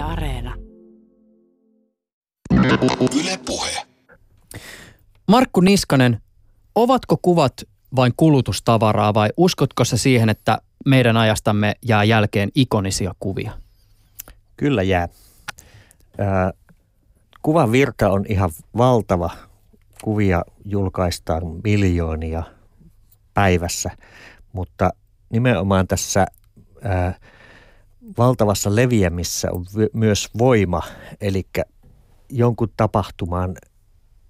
Yle Areena. Yle Puhe. Markku Niskanen, ovatko kuvat vain kulutustavaraa vai uskotko sä siihen, että meidän ajastamme jää jälkeen ikonisia kuvia? Kyllä jää. kuvan virta on ihan valtava. Kuvia julkaistaan miljoonia päivässä, mutta nimenomaan tässä ää, valtavassa leviämissä on myös voima, eli jonkun tapahtuman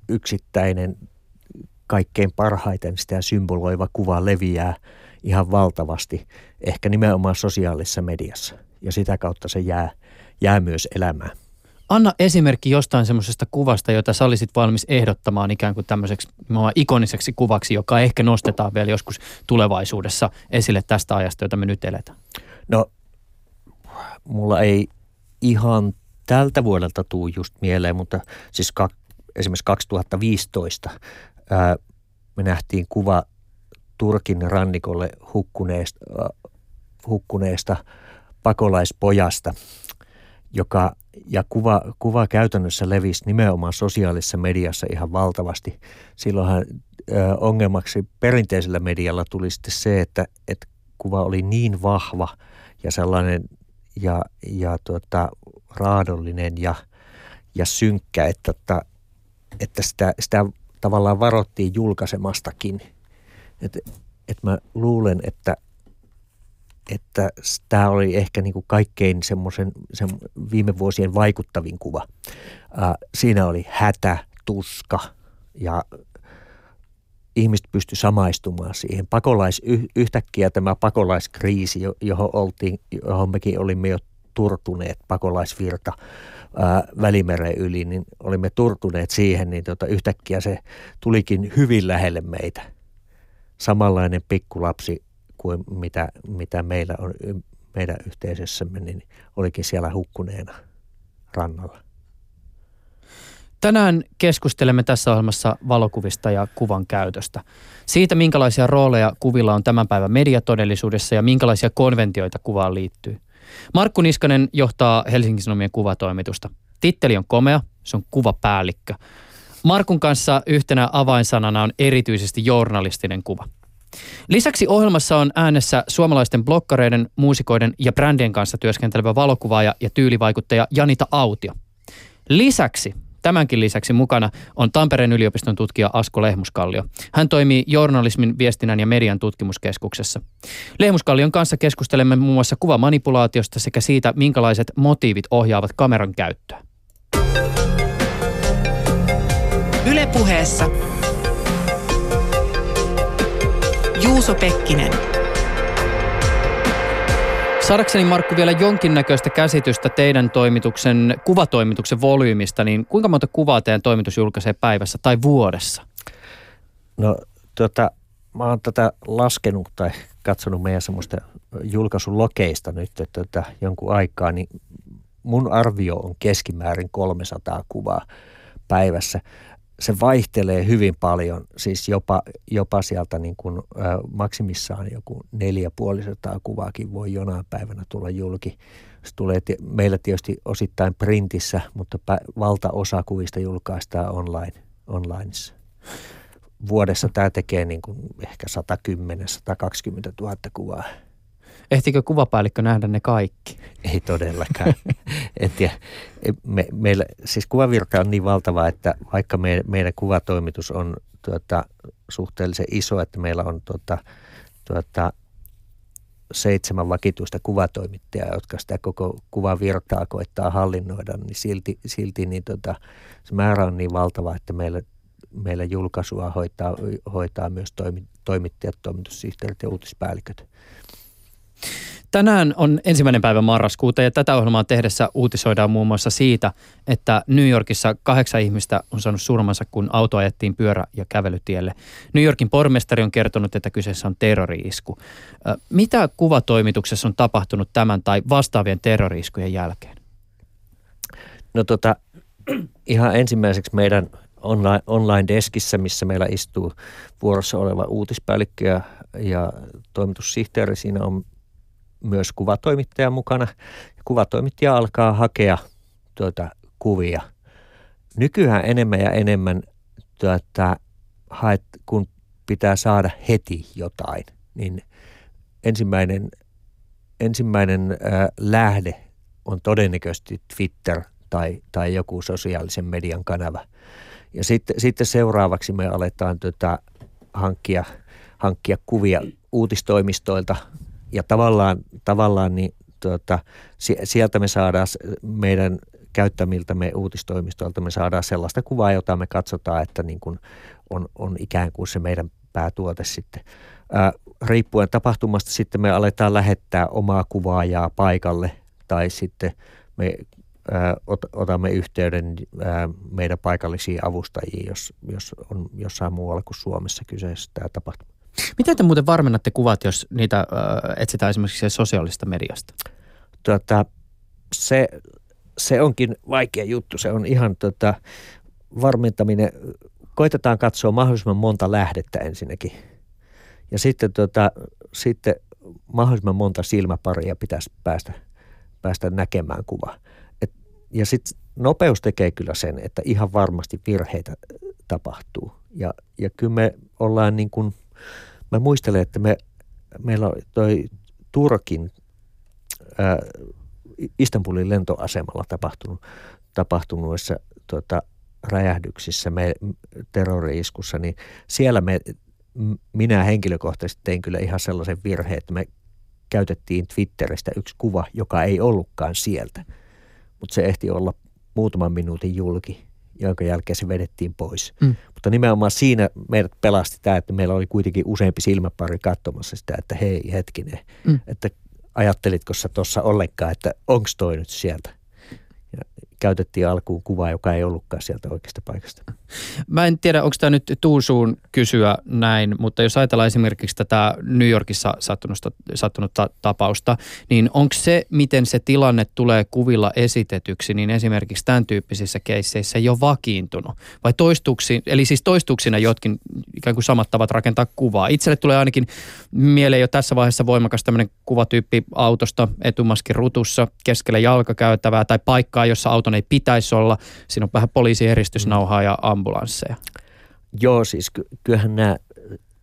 yksittäinen kaikkein parhaiten sitä symboloiva kuva leviää ihan valtavasti, ehkä nimenomaan sosiaalisessa mediassa. Ja sitä kautta se jää, jää myös elämään. Anna esimerkki jostain semmoisesta kuvasta, jota sä olisit valmis ehdottamaan ikään kuin tämmöiseksi ikoniseksi kuvaksi, joka ehkä nostetaan vielä joskus tulevaisuudessa esille tästä ajasta, jota me nyt eletään. No, mulla ei ihan tältä vuodelta tuu just mieleen, mutta siis ka, esimerkiksi 2015 ää, me nähtiin kuva Turkin rannikolle hukkuneesta, äh, hukkuneesta pakolaispojasta, joka, ja kuva, kuva käytännössä levisi nimenomaan sosiaalisessa mediassa ihan valtavasti. Silloinhan ö, ongelmaksi perinteisellä medialla tuli sitten se, että, että kuva oli niin vahva ja sellainen ja, ja tuota, raadollinen ja, ja synkkä, että, että, että sitä, sitä tavallaan varoittiin julkaisemastakin. Et, et mä luulen, että, että tämä oli ehkä niin kuin kaikkein semmoisen sen viime vuosien vaikuttavin kuva. Ää, siinä oli hätä, tuska ja ihmiset pysty samaistumaan siihen. Pakolais, yhtäkkiä tämä pakolaiskriisi, johon, oltiin, johon mekin olimme jo turtuneet, pakolaisvirta – ää, Välimeren yli, niin olimme turtuneet siihen, niin tota, yhtäkkiä se tulikin hyvin lähelle meitä. Samanlainen pikkulapsi kuin mitä, mitä meillä on meidän yhteisössämme, niin olikin siellä hukkuneena rannalla. Tänään keskustelemme tässä ohjelmassa valokuvista ja kuvan käytöstä. Siitä, minkälaisia rooleja kuvilla on tämän päivän mediatodellisuudessa ja minkälaisia konventioita kuvaan liittyy – Markku Niskanen johtaa Helsingin Sanomien kuvatoimitusta. Titteli on komea, se on kuvapäällikkö. Markun kanssa yhtenä avainsanana on erityisesti journalistinen kuva. Lisäksi ohjelmassa on äänessä suomalaisten blokkareiden, muusikoiden ja brändien kanssa työskentelevä valokuvaaja ja tyylivaikuttaja Janita Autio. Lisäksi Tämänkin lisäksi mukana on Tampereen yliopiston tutkija Asko Lehmuskallio. Hän toimii journalismin, viestinnän ja median tutkimuskeskuksessa. Lehmuskallion kanssa keskustelemme muun muassa kuvamanipulaatiosta sekä siitä, minkälaiset motiivit ohjaavat kameran käyttöä. Ylepuheessa Juuso Pekkinen. Saadakseni Markku vielä jonkinnäköistä käsitystä teidän toimituksen, kuvatoimituksen volyymista, niin kuinka monta kuvaa teidän toimitus julkaisee päivässä tai vuodessa? No tota, mä oon tätä laskenut tai katsonut meidän semmoista julkaisulokeista nyt että tota, jonkun aikaa, niin mun arvio on keskimäärin 300 kuvaa päivässä se vaihtelee hyvin paljon, siis jopa, jopa sieltä niin kuin, ä, maksimissaan joku neljä puolisataa kuvaakin voi jonain päivänä tulla julki. Se tulee t- meillä tietysti osittain printissä, mutta pä- valtaosa kuvista julkaistaan online, onlineissa. Vuodessa tämä tekee niin kuin ehkä 110-120 000 kuvaa. Ehtikö kuvapäällikkö nähdä ne kaikki? Ei todellakaan. en tiedä. Me, meillä, siis kuvavirta on niin valtava, että vaikka me, meidän kuvatoimitus on tuota, suhteellisen iso, että meillä on tuota, tuota, seitsemän vakituista kuvatoimittajaa, jotka sitä koko kuvavirtaa koittaa hallinnoida, niin silti, silti niin tota, se määrä on niin valtava, että meillä, meillä julkaisua hoitaa, hoitaa myös toimi, toimittajat, toimitussihteerit ja uutispäälliköt. Tänään on ensimmäinen päivä marraskuuta ja tätä ohjelmaa tehdessä uutisoidaan muun muassa siitä, että New Yorkissa kahdeksan ihmistä on saanut surmansa, kun auto ajettiin pyörä- ja kävelytielle. New Yorkin pormestari on kertonut, että kyseessä on terroriisku. Mitä kuvatoimituksessa on tapahtunut tämän tai vastaavien terroriiskujen jälkeen? No tota, ihan ensimmäiseksi meidän online, online-deskissä, missä meillä istuu vuorossa oleva uutispäällikkö ja, ja toimitussihteeri. Siinä on myös kuvatoimittaja mukana kuvatoimittaja alkaa hakea tuota, kuvia. Nykyään enemmän ja enemmän tuota, haet, kun pitää saada heti jotain, niin ensimmäinen, ensimmäinen ää, lähde on todennäköisesti Twitter tai, tai joku sosiaalisen median kanava. Ja sitten, sitten seuraavaksi me aletaan tota, hankkia, hankkia kuvia uutistoimistoilta ja tavallaan, tavallaan niin, tuota, sieltä me saadaan meidän käyttämiltä me uutistoimistoilta me saadaan sellaista kuvaa, jota me katsotaan, että niin kuin on, on ikään kuin se meidän päätuote sitten. Ää, riippuen tapahtumasta sitten me aletaan lähettää omaa kuvaajaa paikalle tai sitten me ää, ot, otamme yhteyden ää, meidän paikallisiin avustajiin, jos, jos on jossain muualla kuin Suomessa kyseessä tämä tapahtuma. Miten te muuten varmennatte kuvat, jos niitä äh, etsitään esimerkiksi sosiaalista mediasta? Tuota, se, se onkin vaikea juttu. Se on ihan tota, varmentaminen. Koitetaan katsoa mahdollisimman monta lähdettä ensinnäkin. Ja sitten, tota, sitten mahdollisimman monta silmäparia pitäisi päästä, päästä näkemään kuva. Et, ja sitten nopeus tekee kyllä sen, että ihan varmasti virheitä tapahtuu. Ja, ja kyllä me ollaan niin kuin – mä muistelen, että me, meillä on toi Turkin ää, Istanbulin lentoasemalla tapahtunut, tapahtunuissa tuota, räjähdyksissä, me, terrori-iskussa, niin siellä me, minä henkilökohtaisesti tein kyllä ihan sellaisen virheen, että me käytettiin Twitteristä yksi kuva, joka ei ollutkaan sieltä, mutta se ehti olla muutaman minuutin julki jonka jälkeen se vedettiin pois. Mm. Mutta nimenomaan siinä meidät pelasti tämä, että meillä oli kuitenkin useampi silmäpari katsomassa sitä, että hei hetkinen, mm. että ajattelitko sä tuossa ollenkaan, että onko toi nyt sieltä? käytettiin alkuun kuvaa, joka ei ollutkaan sieltä oikeasta paikasta. Mä en tiedä, onko tämä nyt Tuusuun kysyä näin, mutta jos ajatellaan esimerkiksi tätä New Yorkissa sattunutta, sattunutta tapausta, niin onko se, miten se tilanne tulee kuvilla esitetyksi, niin esimerkiksi tämän tyyppisissä keisseissä jo vakiintunut? Vai toistuksi, eli siis toistuksina jotkin ikään kuin samat tavat rakentaa kuvaa? Itselle tulee ainakin mieleen jo tässä vaiheessa voimakas tämmöinen kuvatyyppi autosta etumaskin rutussa keskellä jalkakäytävää tai paikkaa, jossa auton ei pitäisi olla. Siinä on vähän poliisieristysnauhaa ja ambulansseja. Joo, siis ky- kyllähän nämä,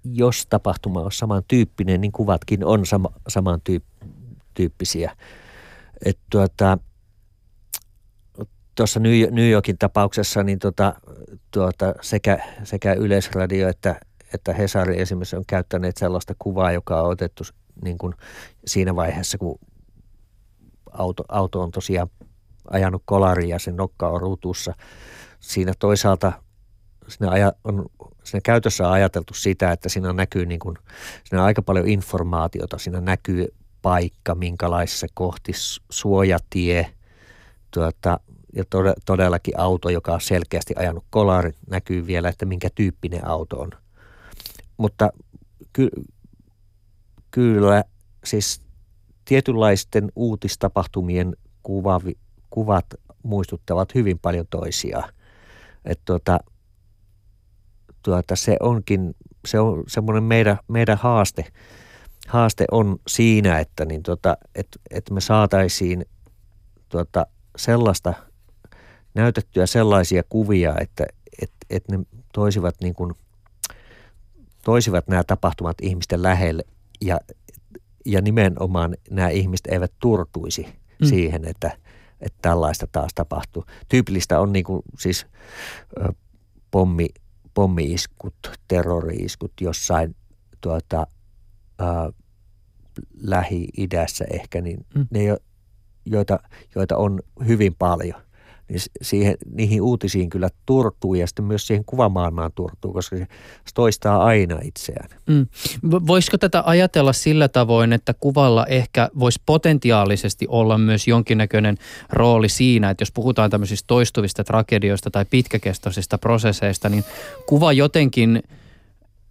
jos tapahtuma on samantyyppinen, niin kuvatkin on sama, samantyyppisiä. Että tuota, tuossa New Yorkin tapauksessa niin tuota, tuota, sekä, sekä Yleisradio että, että Hesari esimerkiksi on käyttäneet sellaista kuvaa, joka on otettu niin kuin siinä vaiheessa, kun auto, auto on tosiaan ajanut kolariin ja sen nokka on ruutussa. Siinä toisaalta siinä, aja, on, siinä käytössä on ajateltu sitä, että siinä näkyy niin kuin, siinä aika paljon informaatiota. Siinä näkyy paikka, minkälaisessa kohti suojatie tuota, ja todellakin auto, joka on selkeästi ajanut kolari, näkyy vielä, että minkä tyyppinen auto on. Mutta ky, kyllä siis tietynlaisten uutistapahtumien kuvavi, kuvat muistuttavat hyvin paljon toisiaan. Että tuota, tuota, se onkin, se on semmoinen meidän, meidän haaste, haaste on siinä, että niin tuota, et, et me saataisiin tuota, sellaista näytettyä sellaisia kuvia, että et, et ne toisivat, niin kuin, toisivat nämä tapahtumat ihmisten lähelle ja, ja nimenomaan nämä ihmiset eivät turtuisi mm. siihen, että, että tällaista taas tapahtuu. Tyypillistä on niin kuin siis pommi, pommi-iskut, terrori-iskut jossain tuota, ää, Lähi-idässä ehkä, niin mm. ne, joita, joita on hyvin paljon niin siihen, niihin uutisiin kyllä turtuu ja sitten myös siihen kuvamaailmaan turtuu, koska se toistaa aina itseään. Mm. Voisiko tätä ajatella sillä tavoin, että kuvalla ehkä voisi potentiaalisesti olla myös jonkinnäköinen rooli siinä, että jos puhutaan tämmöisistä toistuvista tragedioista tai pitkäkestoisista prosesseista, niin kuva jotenkin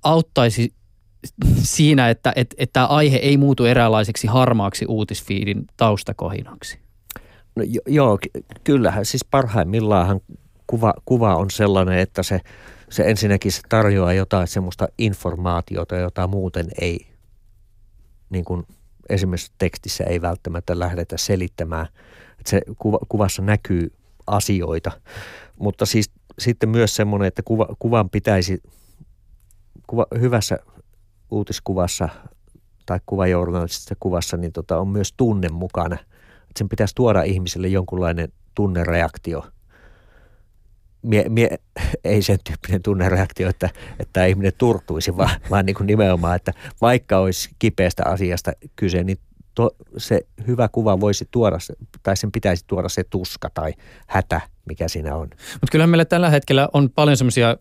auttaisi siinä, että, että, että tämä aihe ei muutu eräänlaiseksi harmaaksi uutisfiidin taustakohinaksi? No, jo, joo, kyllähän. Siis parhaimmillaan kuva, kuva on sellainen, että se, se ensinnäkin se tarjoaa jotain semmoista informaatiota, jota muuten ei, niin kuin, esimerkiksi tekstissä ei välttämättä lähdetä selittämään, että se kuva, kuvassa näkyy asioita, mutta siis sitten myös semmoinen, että kuva, kuvan pitäisi, kuva, hyvässä uutiskuvassa tai kuvajournalistisessa kuvassa, niin tota, on myös tunne mukana. Sen pitäisi tuoda ihmiselle jonkunlainen tunnereaktio. Mie, mie, ei sen tyyppinen tunnereaktio, että, että ihminen turtuisi, vaan, vaan niin kuin nimenomaan, että vaikka olisi kipeästä asiasta kyse, niin to, se hyvä kuva voisi tuoda, tai sen pitäisi tuoda se tuska tai hätä, mikä siinä on. Mutta kyllä meillä tällä hetkellä on paljon semmoisia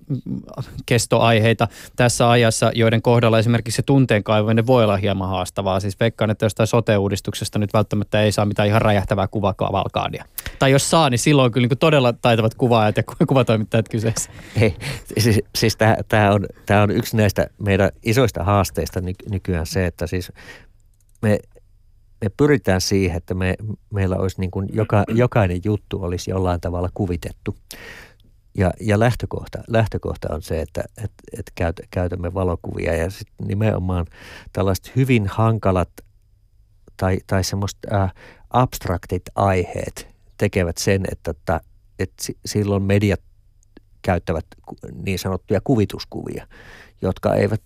kestoaiheita tässä ajassa, joiden kohdalla esimerkiksi se tunteen kaivaminen voi olla hieman haastavaa. Siis veikkaan, että jostain sote-uudistuksesta nyt välttämättä ei saa mitään ihan räjähtävää kuvakavalkaadia. Tai jos saa, niin silloin kyllä niin todella taitavat kuvaajat ja kuvatoimittajat kyseessä. Hei, siis, siis tämä on, on yksi näistä meidän isoista haasteista nykyään se, että siis me me pyritään siihen, että me, meillä olisi niin kuin joka, jokainen juttu olisi jollain tavalla kuvitettu. Ja, ja lähtökohta, lähtökohta on se, että et, et käyt, käytämme valokuvia ja sit nimenomaan tällaiset hyvin hankalat tai, tai semmoista äh, abstraktit aiheet tekevät sen, että, että, että silloin mediat käyttävät niin sanottuja kuvituskuvia, jotka eivät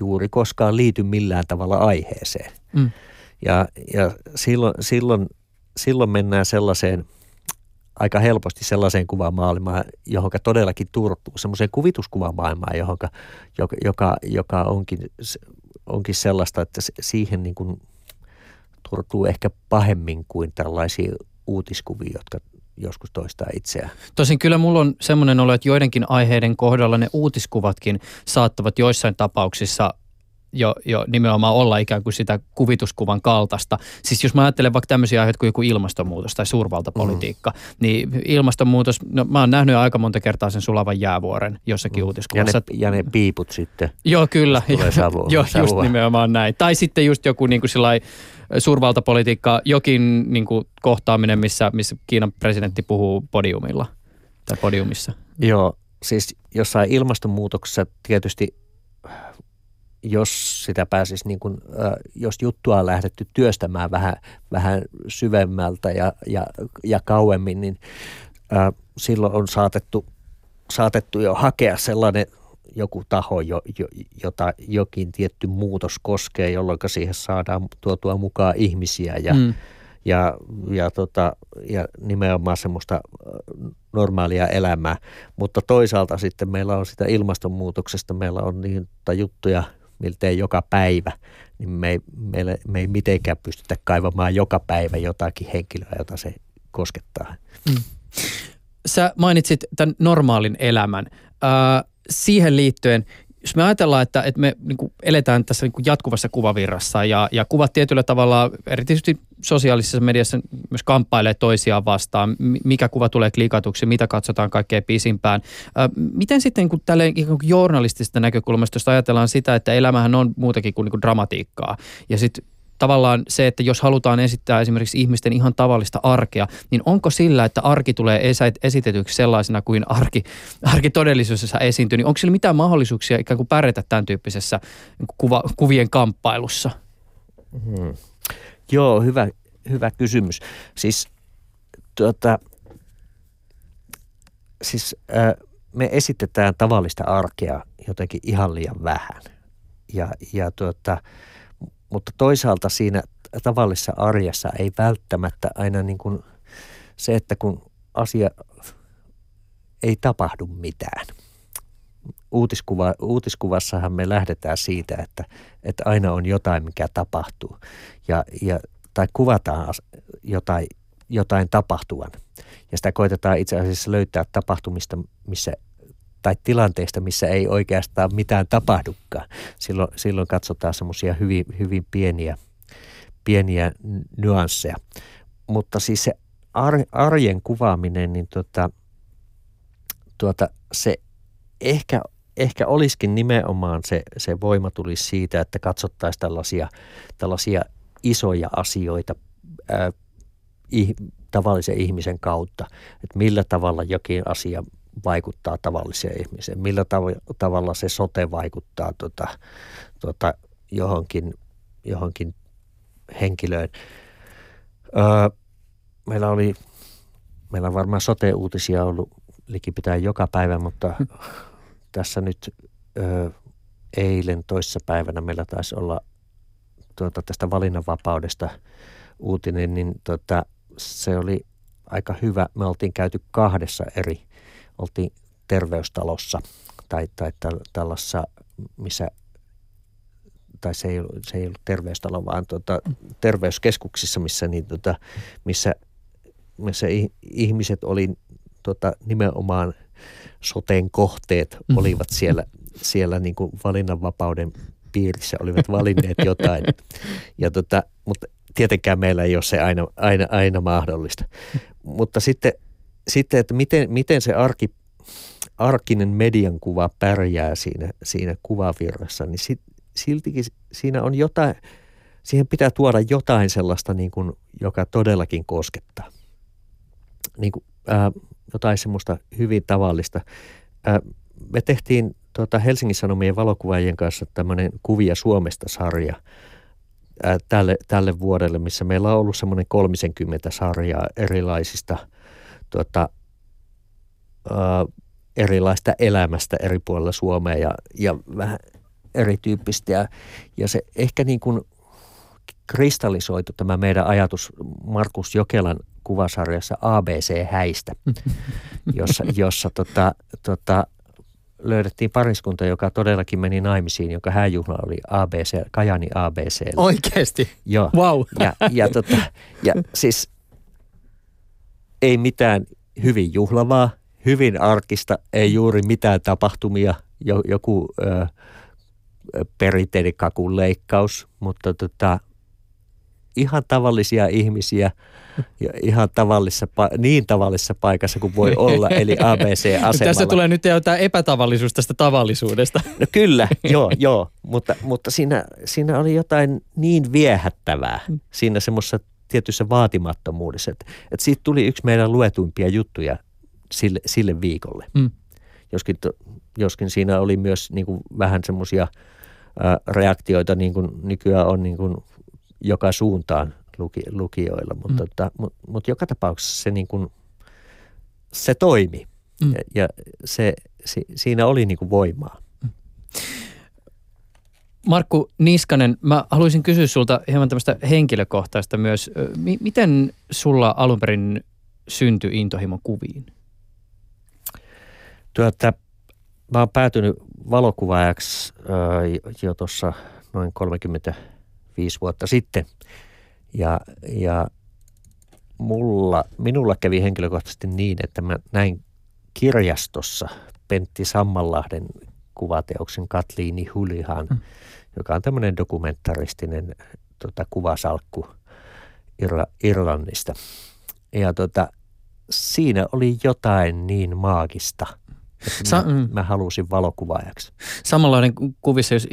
juuri koskaan liity millään tavalla aiheeseen. Mm. Ja, ja silloin, silloin, silloin mennään sellaiseen aika helposti sellaiseen kuvamaailmaan, johon todellakin turtuu, semmoiseen kuvituskuvamaailmaan, johonka, joka, joka, joka onkin, onkin sellaista, että siihen niin kuin turtuu ehkä pahemmin kuin tällaisia uutiskuvia, jotka joskus toistaa itseään. Tosin kyllä mulla on semmoinen olo, että joidenkin aiheiden kohdalla ne uutiskuvatkin saattavat joissain tapauksissa jo, jo nimenomaan olla ikään kuin sitä kuvituskuvan kaltaista. Siis jos mä ajattelen vaikka tämmöisiä aiheita kuin joku ilmastonmuutos tai suurvaltapolitiikka, mm. niin ilmastonmuutos, no mä oon nähnyt aika monta kertaa sen sulavan jäävuoren jossakin mm. uutiskuvassa. Ja ne, ja ne piiput sitten. Joo, kyllä. Joo, just nimenomaan näin. Tai sitten just joku niin kuin sillai, suurvaltapolitiikka, jokin niin kuin kohtaaminen, missä, missä Kiinan presidentti puhuu podiumilla tai podiumissa. Joo, siis jossain ilmastonmuutoksessa tietysti jos sitä pääsisi, niin kuin, jos juttua on lähdetty työstämään vähän, vähän syvemmältä ja, ja, ja kauemmin, niin silloin on saatettu, saatettu jo hakea sellainen joku taho, jo, jo, jota jokin tietty muutos koskee, jolloin siihen saadaan tuotua mukaan ihmisiä ja, mm. ja, ja, tota, ja nimenomaan semmoista normaalia elämää. Mutta toisaalta sitten meillä on sitä ilmastonmuutoksesta, meillä on niin juttuja – miltei joka päivä, niin me ei, meille, me ei mitenkään pystytä kaivamaan joka päivä jotakin henkilöä, jota se koskettaa. Mm. Sä mainitsit tämän normaalin elämän. Äh, siihen liittyen, jos me ajatellaan, että, että me niin kuin eletään tässä niin kuin jatkuvassa kuvavirrassa ja, ja kuvat tietyllä tavalla, erityisesti sosiaalisessa mediassa myös kamppailee toisiaan vastaan, mikä kuva tulee klikatuksi, mitä katsotaan kaikkein pisimpään. Miten sitten kun tälle journalistisesta näkökulmasta, jos ajatellaan sitä, että elämähän on muutakin kuin, niin kuin dramatiikkaa ja sitten tavallaan se, että jos halutaan esittää esimerkiksi ihmisten ihan tavallista arkea, niin onko sillä, että arki tulee esitetyksi sellaisena kuin arki, arki todellisuudessa esiintyy, niin onko sillä mitään mahdollisuuksia ikään kuin pärjätä tämän tyyppisessä kuva, kuvien kamppailussa? Hmm. Joo, hyvä, hyvä kysymys. Siis, tuota, siis äh, me esitetään tavallista arkea jotenkin ihan liian vähän. Ja, ja tuota, mutta toisaalta siinä tavallisessa arjessa ei välttämättä aina niin kuin se, että kun asia ei tapahdu mitään. Uutiskuva, uutiskuvassahan me lähdetään siitä, että, että aina on jotain, mikä tapahtuu. Ja, ja, tai kuvataan jotain, jotain tapahtuvan. Ja sitä koitetaan itse asiassa löytää tapahtumista, missä tai tilanteista, missä ei oikeastaan mitään tapahdukaan. Silloin, silloin katsotaan semmoisia hyvin, hyvin pieniä, pieniä nyansseja. Mutta siis se arjen kuvaaminen, niin tota, tuota, se ehkä, ehkä olisikin nimenomaan se, se voima tulisi siitä, että katsottaisiin tällaisia, tällaisia isoja asioita ää, ih, tavallisen ihmisen kautta, että millä tavalla jokin asia vaikuttaa tavalliseen ihmiseen, millä tav- tavalla se sote vaikuttaa tota, tota, johonkin, johonkin henkilöön. Öö, meillä oli, meillä on varmaan sote-uutisia ollut likipitää joka päivä, mutta tässä nyt öö, eilen toissapäivänä meillä taisi olla tuota, tästä valinnanvapaudesta uutinen, niin tota, se oli aika hyvä. Me oltiin käyty kahdessa eri, oltiin terveystalossa tai, tai tällaisessa, missä tai se ei, se ei ollut terveystalo, vaan tuota, terveyskeskuksissa, missä, niin, tuota, missä, missä ihmiset oli tuota, nimenomaan soteen kohteet mm. olivat siellä, siellä niin kuin valinnanvapauden piirissä, olivat valinneet jotain. Ja tota, mutta tietenkään meillä ei ole se aina, aina, aina mahdollista. Mutta sitten, sitten että miten, miten se arki, arkinen median kuva pärjää siinä, siinä kuvavirrassa, niin sit, siltikin siinä on jotain, siihen pitää tuoda jotain sellaista, niin kuin, joka todellakin koskettaa. Niin kuin, ää, jotain semmoista hyvin tavallista. Ää, me tehtiin tuota Helsingin Sanomien valokuvaajien kanssa tämmöinen Kuvia Suomesta-sarja ää, tälle, tälle vuodelle, missä meillä on ollut semmoinen 30 sarjaa erilaisista tuota, ää, erilaista elämästä eri puolilla Suomea ja, ja vähän erityyppistä. Ja, ja se ehkä niin kuin kristallisoitu tämä meidän ajatus Markus Jokelan kuvasarjassa ABC-häistä, jossa, jossa tota, tota, löydettiin pariskunta, joka todellakin meni naimisiin, jonka hääjuhla oli ABC, Kajani ABC. Oikeasti? Joo. Wow. Ja, ja, tota, ja siis ei mitään hyvin juhlavaa, hyvin arkista, ei juuri mitään tapahtumia, joku ö, perinteinen kakun leikkaus, mutta tota, ihan tavallisia ihmisiä ja ihan tavallisessa, niin tavallisessa paikassa kuin voi olla, eli ABC-asemalla. Tässä tulee nyt jotain epätavallisuus tästä tavallisuudesta. No kyllä, joo, joo, mutta, mutta siinä, siinä oli jotain niin viehättävää mm. siinä semmoisessa tietyssä vaatimattomuudessa, että, että siitä tuli yksi meidän luetuimpia juttuja sille, sille viikolle. Mm. Joskin, joskin siinä oli myös niin kuin vähän semmoisia reaktioita, niin kuin nykyään on niin kuin joka suuntaan luki, lukijoilla, mutta, mm. tota, mutta, mutta joka tapauksessa se, niin kuin, se toimi mm. ja, ja se, si, siinä oli niin kuin voimaa. Mm. Markku Niskanen, mä haluaisin kysyä sulta hieman tämmöistä henkilökohtaista myös. M- miten sulla alun perin syntyi intohimo kuviin? Tuota, mä oon päätynyt valokuvaajaksi jo tuossa noin 35 vuotta sitten – ja, ja mulla, minulla kävi henkilökohtaisesti niin, että mä näin kirjastossa Pentti Sammanlahden kuvateoksen Katliini Hulihan, mm. joka on tämmöinen dokumentaristinen tota, kuvasalkku Irla, Irlannista. Ja tota, siinä oli jotain niin maagista – Sa- mä, mm. mä halusin valokuvaajaksi. Samanlainen kuvissa, jos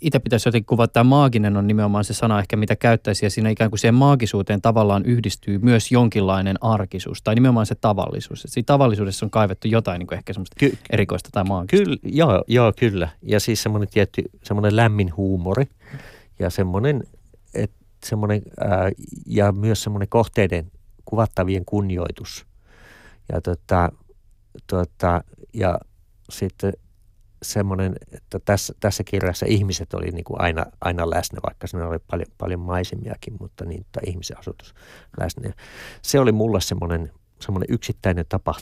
itse pitäisi jotenkin kuvata, tämä maaginen on nimenomaan se sana ehkä, mitä käyttäisi, ja siinä ikään kuin siihen maagisuuteen tavallaan yhdistyy myös jonkinlainen arkisuus, tai nimenomaan se tavallisuus. Et siinä tavallisuudessa on kaivettu jotain niin kuin ehkä semmoista Ky- erikoista tai maagista. Kyllä, joo, joo, kyllä. Ja siis semmoinen tietty, semmoinen lämmin huumori, ja semmoinen, et, semmoinen ää, ja myös semmoinen kohteiden kuvattavien kunnioitus. Ja tota, tuota, ja sitten semmoinen, että tässä, tässä kirjassa ihmiset oli niin kuin aina, aina läsnä, vaikka siinä oli paljon, paljon maisemiakin, mutta niin, tai ihmisen asutus läsnä. Ja se oli mulle semmoinen, semmoinen yksittäinen tapa,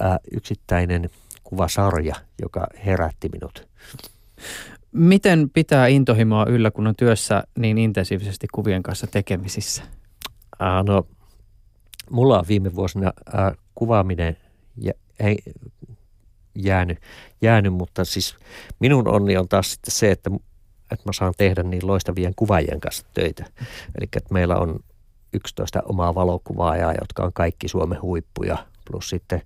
ää, yksittäinen kuvasarja, joka herätti minut. Miten pitää intohimoa yllä, kun on työssä niin intensiivisesti kuvien kanssa tekemisissä? Ää, no, mulla on viime vuosina ää, kuvaaminen ja ei, jäänyt, jäänyt, mutta siis minun onni on taas sitten se, että, että mä saan tehdä niin loistavien kuvaajien kanssa töitä. Eli että meillä on 11 omaa valokuvaajaa, jotka on kaikki Suomen huippuja, plus sitten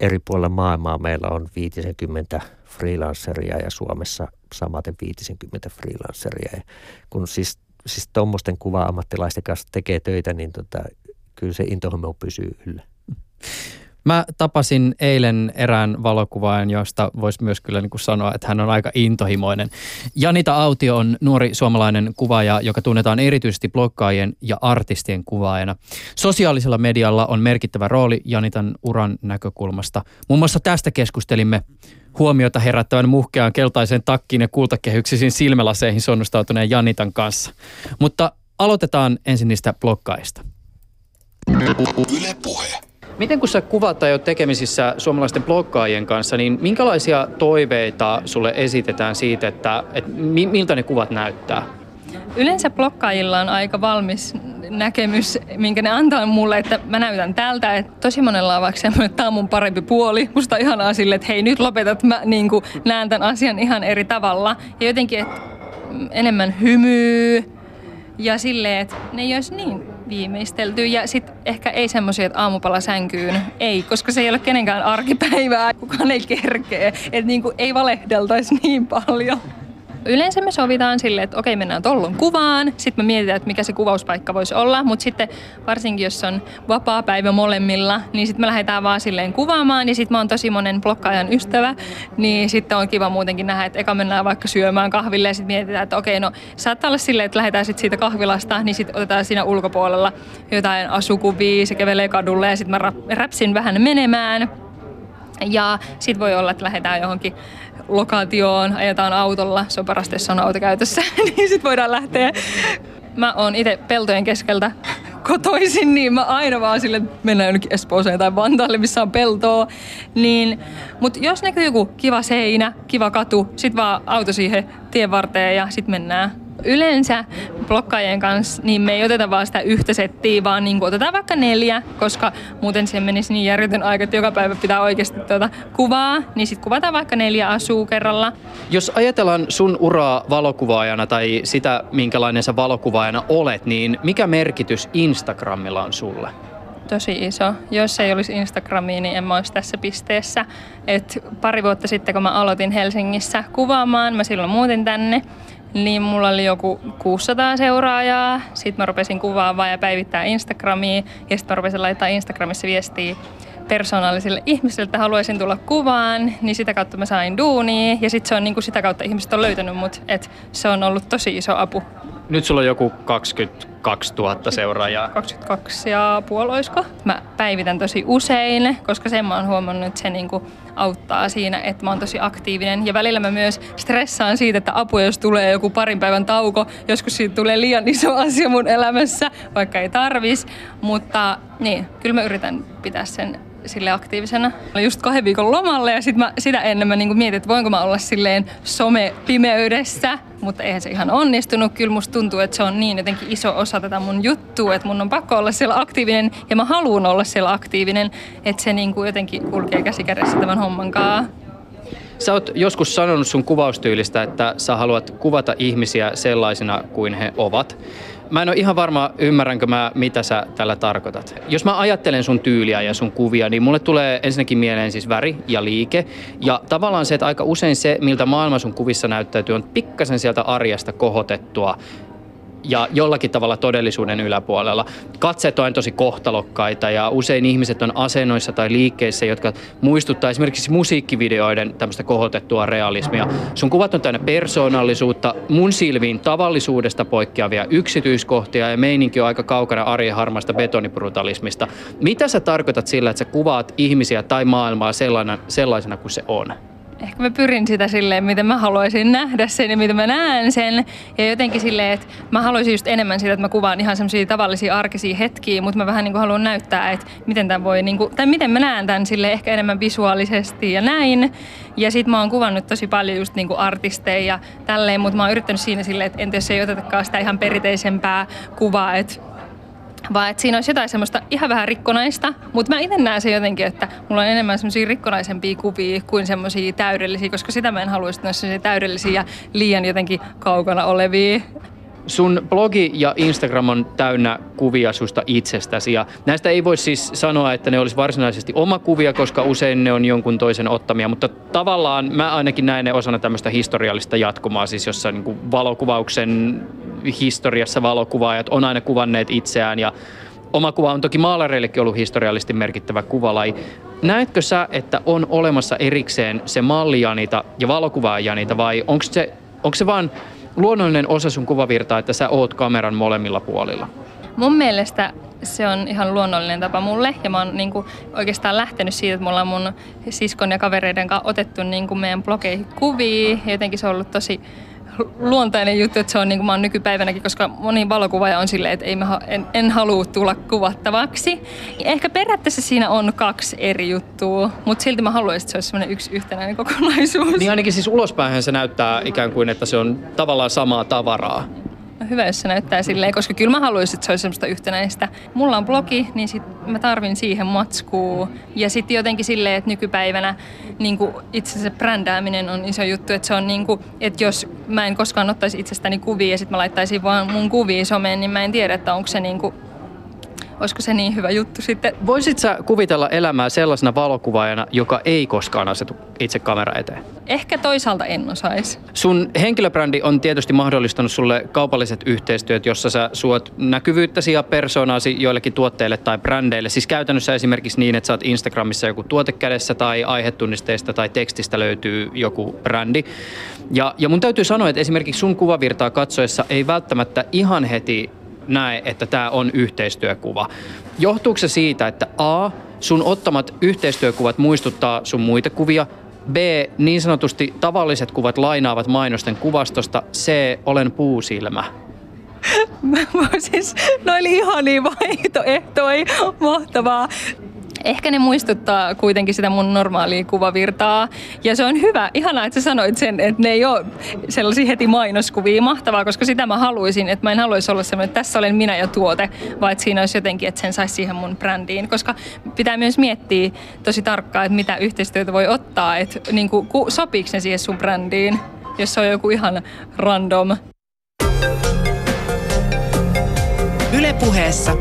eri puolilla maailmaa meillä on 50 freelanceria ja Suomessa samaten 50 freelanceria. Ja kun siis, siis tuommoisten kuva-ammattilaisten kanssa tekee töitä, niin tota, kyllä se intohimo pysyy yllä. Mä tapasin eilen erään valokuvaajan, josta voisi myös kyllä niin kuin sanoa, että hän on aika intohimoinen. Janita Autio on nuori suomalainen kuvaaja, joka tunnetaan erityisesti bloggaajien ja artistien kuvaajana. Sosiaalisella medialla on merkittävä rooli Janitan uran näkökulmasta. Muun muassa tästä keskustelimme huomiota herättävän muhkeaan keltaiseen takkiin ja kultakehyksisiin silmälaseihin sonnustautuneen Janitan kanssa. Mutta aloitetaan ensin niistä blokkaista. Yle puhe. Miten kun sä kuvat oot tekemisissä suomalaisten bloggaajien kanssa, niin minkälaisia toiveita sulle esitetään siitä, että, että miltä ne kuvat näyttää? Yleensä blokkaajilla on aika valmis näkemys, minkä ne antaa mulle, että mä näytän tältä. Että tosi monella on vaikka semmoinen, että tämä on mun parempi puoli. Musta on ihanaa sille, että hei nyt lopetat, mä niin kuin, näen tämän asian ihan eri tavalla. Ja jotenkin, että enemmän hymyy ja silleen, että ne ei olisi niin viimeistelty. Ja sitten ehkä ei semmoisia, että aamupala sänkyyn. Ei, koska se ei ole kenenkään arkipäivää. Kukaan ei kerkee. Että niinku ei valehdeltaisi niin paljon. Yleensä me sovitaan sille, että okei, mennään tollon kuvaan, sitten me mietitään, että mikä se kuvauspaikka voisi olla, mutta sitten varsinkin jos on vapaa päivä molemmilla, niin sitten me lähdetään vaan silleen kuvaamaan, ja sitten mä oon tosi monen blokkaajan ystävä, niin sitten on kiva muutenkin nähdä, että eka mennään vaikka syömään kahville, ja sitten mietitään, että okei, no saattaa olla silleen, että lähdetään sitten siitä kahvilasta, niin sitten otetaan siinä ulkopuolella jotain asukuvia, se kävelee kadulle, ja sitten mä räpsin vähän menemään, ja sitten voi olla, että lähdetään johonkin lokaatioon, ajetaan autolla, se on parasta, jos on auto käytössä, niin sitten voidaan lähteä. Mä oon itse peltojen keskeltä kotoisin, niin mä aina vaan sille mennään jonnekin Espooseen tai Vantaalle, missä on peltoa. Niin, mutta jos näkyy joku kiva seinä, kiva katu, sit vaan auto siihen tien varteen ja sit mennään yleensä blokkaajien kanssa niin me ei oteta vaan sitä yhtä settiä, vaan niin otetaan vaikka neljä, koska muuten se menisi niin järjetön aika, että joka päivä pitää oikeasti tuota kuvaa, niin sitten kuvataan vaikka neljä asuu kerralla. Jos ajatellaan sun uraa valokuvaajana tai sitä, minkälainen sä valokuvaajana olet, niin mikä merkitys Instagramilla on sulle? tosi iso. Jos ei olisi Instagramia, niin en mä olisi tässä pisteessä. Et pari vuotta sitten, kun mä aloitin Helsingissä kuvaamaan, mä silloin muutin tänne, niin mulla oli joku 600 seuraajaa. Sitten mä rupesin kuvaamaan ja päivittää Instagramiin. Ja sitten mä rupesin laittaa Instagramissa viestiä persoonallisille ihmisille, että haluaisin tulla kuvaan, niin sitä kautta mä sain duunia. Ja sitten se on niin kuin sitä kautta ihmiset on löytänyt mut, että se on ollut tosi iso apu. Nyt sulla on joku 22 000 seuraajaa. 22 ja puoloisko. Mä päivitän tosi usein, koska sen mä oon huomannut, että se niinku auttaa siinä, että mä oon tosi aktiivinen. Ja välillä mä myös stressaan siitä, että apu, jos tulee joku parin päivän tauko, joskus siitä tulee liian iso asia mun elämässä, vaikka ei tarvis. Mutta niin, kyllä mä yritän pitää sen sille aktiivisena. Olin just kahden viikon lomalle ja sit mä, sitä ennen mä niinku mietin, että voinko mä olla silleen some-pimeydessä, mutta eihän se ihan onnistunut. Kyllä musta tuntuu, että se on niin jotenkin iso osa tätä mun juttua, että mun on pakko olla siellä aktiivinen ja mä haluan olla siellä aktiivinen, että se niinku jotenkin kulkee käsi kädessä tämän homman kanssa. Sä oot joskus sanonut sun kuvaustyylistä, että sä haluat kuvata ihmisiä sellaisina kuin he ovat. Mä en ole ihan varma, ymmärränkö mä, mitä sä tällä tarkoitat. Jos mä ajattelen sun tyyliä ja sun kuvia, niin mulle tulee ensinnäkin mieleen siis väri ja liike. Ja tavallaan se, että aika usein se, miltä maailma sun kuvissa näyttäytyy, on pikkasen sieltä arjesta kohotettua ja jollakin tavalla todellisuuden yläpuolella. Katseet on tosi kohtalokkaita ja usein ihmiset on asennoissa tai liikkeissä, jotka muistuttaa esimerkiksi musiikkivideoiden tämmöistä kohotettua realismia. Sun kuvat on täynnä persoonallisuutta, mun silmiin tavallisuudesta poikkeavia yksityiskohtia ja meininki on aika kaukana arjen harmaista betonibrutalismista. Mitä sä tarkoitat sillä, että sä kuvaat ihmisiä tai maailmaa sellaisena, sellaisena kuin se on? Ehkä mä pyrin sitä silleen, miten mä haluaisin nähdä sen ja miten mä näen sen. Ja jotenkin silleen, että mä haluaisin just enemmän sitä, että mä kuvaan ihan semmoisia tavallisia arkisia hetkiä, mutta mä vähän niin kuin haluan näyttää, että miten tämän voi, niin kuin, tai miten mä näen tämän sille ehkä enemmän visuaalisesti ja näin. Ja sit mä oon kuvannut tosi paljon just niin kuin artisteja ja tälleen, mutta mä oon yrittänyt siinä silleen, että entä jos ei otetakaan sitä ihan perinteisempää kuvaa, että vaan että siinä olisi jotain semmoista ihan vähän rikkonaista, mutta mä itse näen se jotenkin, että mulla on enemmän semmoisia rikkonaisempia kuvia kuin semmoisia täydellisiä, koska sitä mä en haluaisi, ne täydellisiä ja liian jotenkin kaukana olevia. Sun blogi ja Instagram on täynnä kuvia susta itsestäsi ja näistä ei voi siis sanoa, että ne olisi varsinaisesti oma kuvia, koska usein ne on jonkun toisen ottamia, mutta tavallaan mä ainakin näen ne osana tämmöistä historiallista jatkumaa, siis jossa niin valokuvauksen historiassa valokuvaajat on aina kuvanneet itseään ja Oma kuva on toki maalareillekin ollut historiallisesti merkittävä kuvalaji. Näetkö sä, että on olemassa erikseen se mallijanita ja valokuvaajanita vai onko se, onko se vaan luonnollinen osa sun kuvavirtaa, että sä oot kameran molemmilla puolilla? Mun mielestä se on ihan luonnollinen tapa mulle ja mä oon niin kuin oikeastaan lähtenyt siitä, että mulla on mun siskon ja kavereiden kanssa otettu niin kuin meidän blogeihin kuvia jotenkin se on ollut tosi luontainen juttu, että se on niin kuin mä oon nykypäivänäkin, koska moni valokuvaaja on silleen, että ei mä, en, en halua tulla kuvattavaksi. Ehkä periaatteessa siinä on kaksi eri juttua, mutta silti mä haluaisin, että se olisi semmoinen yksi yhtenäinen kokonaisuus. Niin ainakin siis ulospäin se näyttää ikään kuin, että se on tavallaan samaa tavaraa hyvä, jos se näyttää silleen, koska kyllä mä haluaisin, että se olisi semmoista yhtenäistä. Mulla on blogi, niin sit mä tarvin siihen matskuu. Ja sitten jotenkin silleen, että nykypäivänä niin itse se brändääminen on iso juttu, että se on niin kuin, että jos mä en koskaan ottaisi itsestäni kuvia ja sitten mä laittaisin vaan mun kuvia someen, niin mä en tiedä, että onko se niin kuin olisiko se niin hyvä juttu sitten. Voisit sä kuvitella elämää sellaisena valokuvaajana, joka ei koskaan asetu itse kamera eteen? Ehkä toisaalta en osaisi. Sun henkilöbrändi on tietysti mahdollistanut sulle kaupalliset yhteistyöt, jossa sä suot näkyvyyttäsi ja persoonaasi joillekin tuotteille tai brändeille. Siis käytännössä esimerkiksi niin, että sä oot Instagramissa joku tuote kädessä tai aihetunnisteista tai tekstistä löytyy joku brändi. Ja, ja mun täytyy sanoa, että esimerkiksi sun kuvavirtaa katsoessa ei välttämättä ihan heti näe, että tämä on yhteistyökuva. Johtuuko se siitä, että A, sun ottamat yhteistyökuvat muistuttaa sun muita kuvia, B, niin sanotusti tavalliset kuvat lainaavat mainosten kuvastosta, C, olen puusilmä. Mä siis, no eli ihania vaihtoehtoja, mahtavaa ehkä ne muistuttaa kuitenkin sitä mun normaalia kuvavirtaa. Ja se on hyvä, ihanaa, että sä sanoit sen, että ne ei ole sellaisia heti mainoskuvia. Mahtavaa, koska sitä mä haluaisin, että mä en haluaisi olla semmoinen, että tässä olen minä ja tuote, vaan että siinä olisi jotenkin, että sen saisi siihen mun brändiin. Koska pitää myös miettiä tosi tarkkaan, että mitä yhteistyötä voi ottaa, että niin kuin, sopiiko ne siihen sun brändiin, jos se on joku ihan random. Ylepuheessa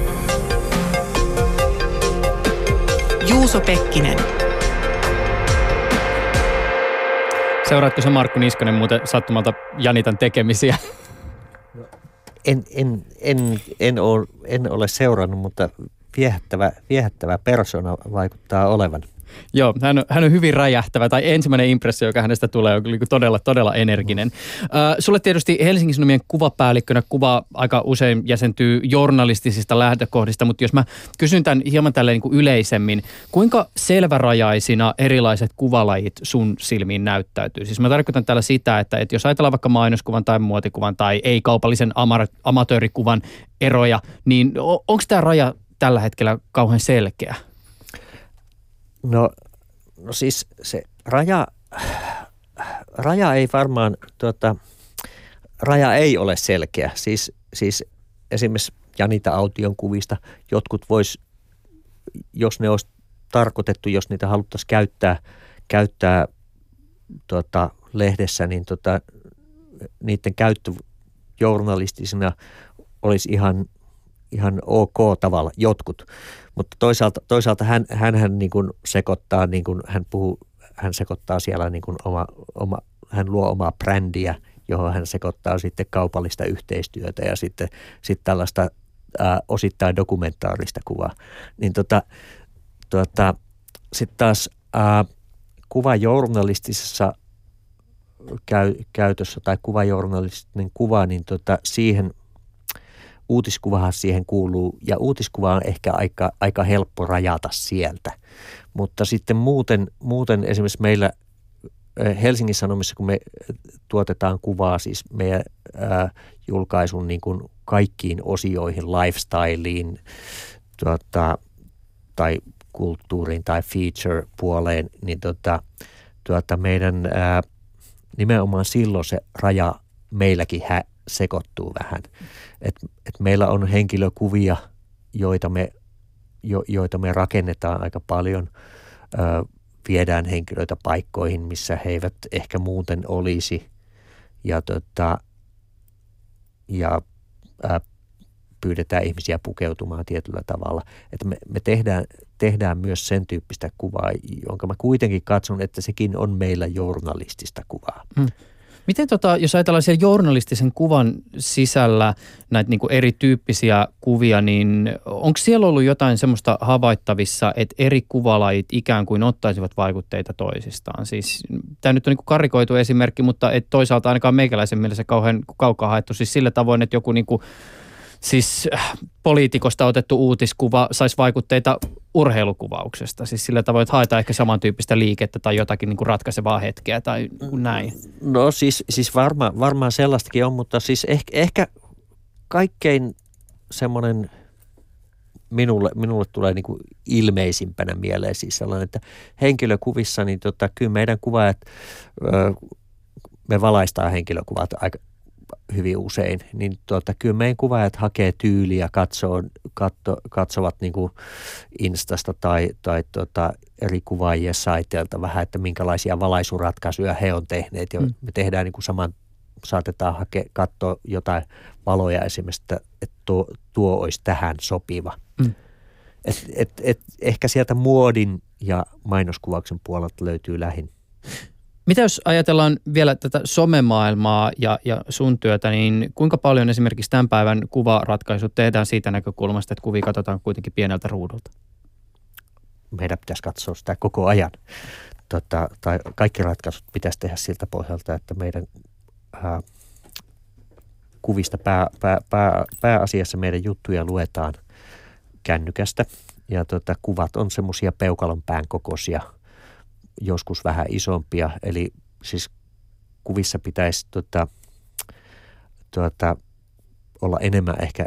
Juuso Pekkinen. Seuraatko se Markku Niskanen muuten sattumalta Janitan tekemisiä? En, en, en, en, ole, en ole seurannut, mutta viehättävä, viehättävä persona vaikuttaa olevan. Joo, hän on, hän on hyvin räjähtävä, tai ensimmäinen impressio, joka hänestä tulee, on todella, todella energinen. Uh, sulle tietysti Helsingin Sanomien kuvapäällikkönä kuva aika usein jäsentyy journalistisista lähtökohdista, mutta jos mä kysyn tämän hieman tälleen niin kuin yleisemmin, kuinka selvärajaisina erilaiset kuvalajit sun silmiin näyttäytyy? Siis mä tarkoitan tällä sitä, että, että jos ajatellaan vaikka mainoskuvan tai muotikuvan tai ei-kaupallisen ama- amatöörikuvan eroja, niin onko tämä raja tällä hetkellä kauhean selkeä? No, no siis se raja, raja ei varmaan, tuota, raja ei ole selkeä. Siis, siis esimerkiksi Janita Aution kuvista jotkut vois, jos ne olisi tarkoitettu, jos niitä haluttaisiin käyttää, käyttää tuota, lehdessä, niin tuota, niiden käyttö journalistisena olisi ihan, ihan ok tavalla, jotkut. Mutta toisaalta, toisaalta hän, hän niin kuin sekoittaa, niin kuin hän puhuu, hän sekoittaa siellä niin kuin oma, oma, hän luo omaa brändiä, johon hän sekoittaa sitten kaupallista yhteistyötä ja sitten, sitten tällaista ää, osittain dokumentaarista kuvaa. Niin tota, tota, sitten taas ää, kuvajournalistisessa käy, käytössä tai kuvajournalistinen kuva, niin tota, siihen – uutiskuvahan siihen kuuluu ja uutiskuva on ehkä aika, aika helppo rajata sieltä. Mutta sitten muuten, muuten esimerkiksi meillä Helsingin Sanomissa, kun me tuotetaan kuvaa siis meidän ää, julkaisun niin kuin kaikkiin osioihin, lifestyleiin tuota, tai kulttuuriin tai feature-puoleen, niin tuota, tuota meidän ää, nimenomaan silloin se raja meilläkin hä, sekoittuu vähän. Et, et meillä on henkilökuvia, joita me, jo, joita me rakennetaan aika paljon. Ö, viedään henkilöitä paikkoihin, missä he eivät ehkä muuten olisi. Ja, tota, ja ä, pyydetään ihmisiä pukeutumaan tietyllä tavalla. Että me, me tehdään, tehdään myös sen tyyppistä kuvaa, jonka mä kuitenkin katson, että sekin on meillä journalistista kuvaa. Hmm. Miten tota, jos ajatellaan siellä journalistisen kuvan sisällä näitä niin kuin erityyppisiä kuvia, niin onko siellä ollut jotain semmoista havaittavissa, että eri kuvalajit ikään kuin ottaisivat vaikutteita toisistaan? Siis tämä nyt on niin kuin karikoitu esimerkki, mutta et toisaalta ainakaan meikäläisen mielessä kauhean kaukaa haettu. Siis sillä tavoin, että joku niin kuin siis äh, poliitikosta otettu uutiskuva saisi vaikutteita urheilukuvauksesta. Siis sillä tavoin, että haetaan ehkä samantyyppistä liikettä tai jotakin niin kuin ratkaisevaa hetkeä tai näin. No siis, siis varma, varmaan sellaistakin on, mutta siis ehkä, ehkä kaikkein semmoinen minulle, minulle tulee niin kuin ilmeisimpänä mieleen siis sellainen, että henkilökuvissa, niin tota, kyllä meidän kuvaajat, me valaistaan henkilökuvat aika, hyvin usein, niin tuota, kyllä meidän kuvaajat hakee tyyliä, katsoo, katso, katsovat niin kuin Instasta tai, tai tuota, eri kuvaajien saiteilta vähän, että minkälaisia valaisuratkaisuja he on tehneet. Ja mm. me tehdään niin kuin saman, saatetaan hakea, katsoa jotain valoja esimerkiksi, että, että tuo, tuo olisi tähän sopiva. Mm. Et, et, et, ehkä sieltä muodin ja mainoskuvauksen puolelta löytyy lähin. Mitä jos ajatellaan vielä tätä somemaailmaa ja, ja sun työtä, niin kuinka paljon esimerkiksi tämän päivän kuvaratkaisut tehdään siitä näkökulmasta, että kuvia katsotaan kuitenkin pieneltä ruudulta? Meidän pitäisi katsoa sitä koko ajan. Tota, tai kaikki ratkaisut pitäisi tehdä siltä pohjalta, että meidän ää, kuvista pää, pää, pää, pääasiassa meidän juttuja luetaan kännykästä. Ja tota, kuvat on semmoisia peukalon pään kokoisia – joskus vähän isompia. Eli siis kuvissa pitäisi tuota, tuota, olla enemmän ehkä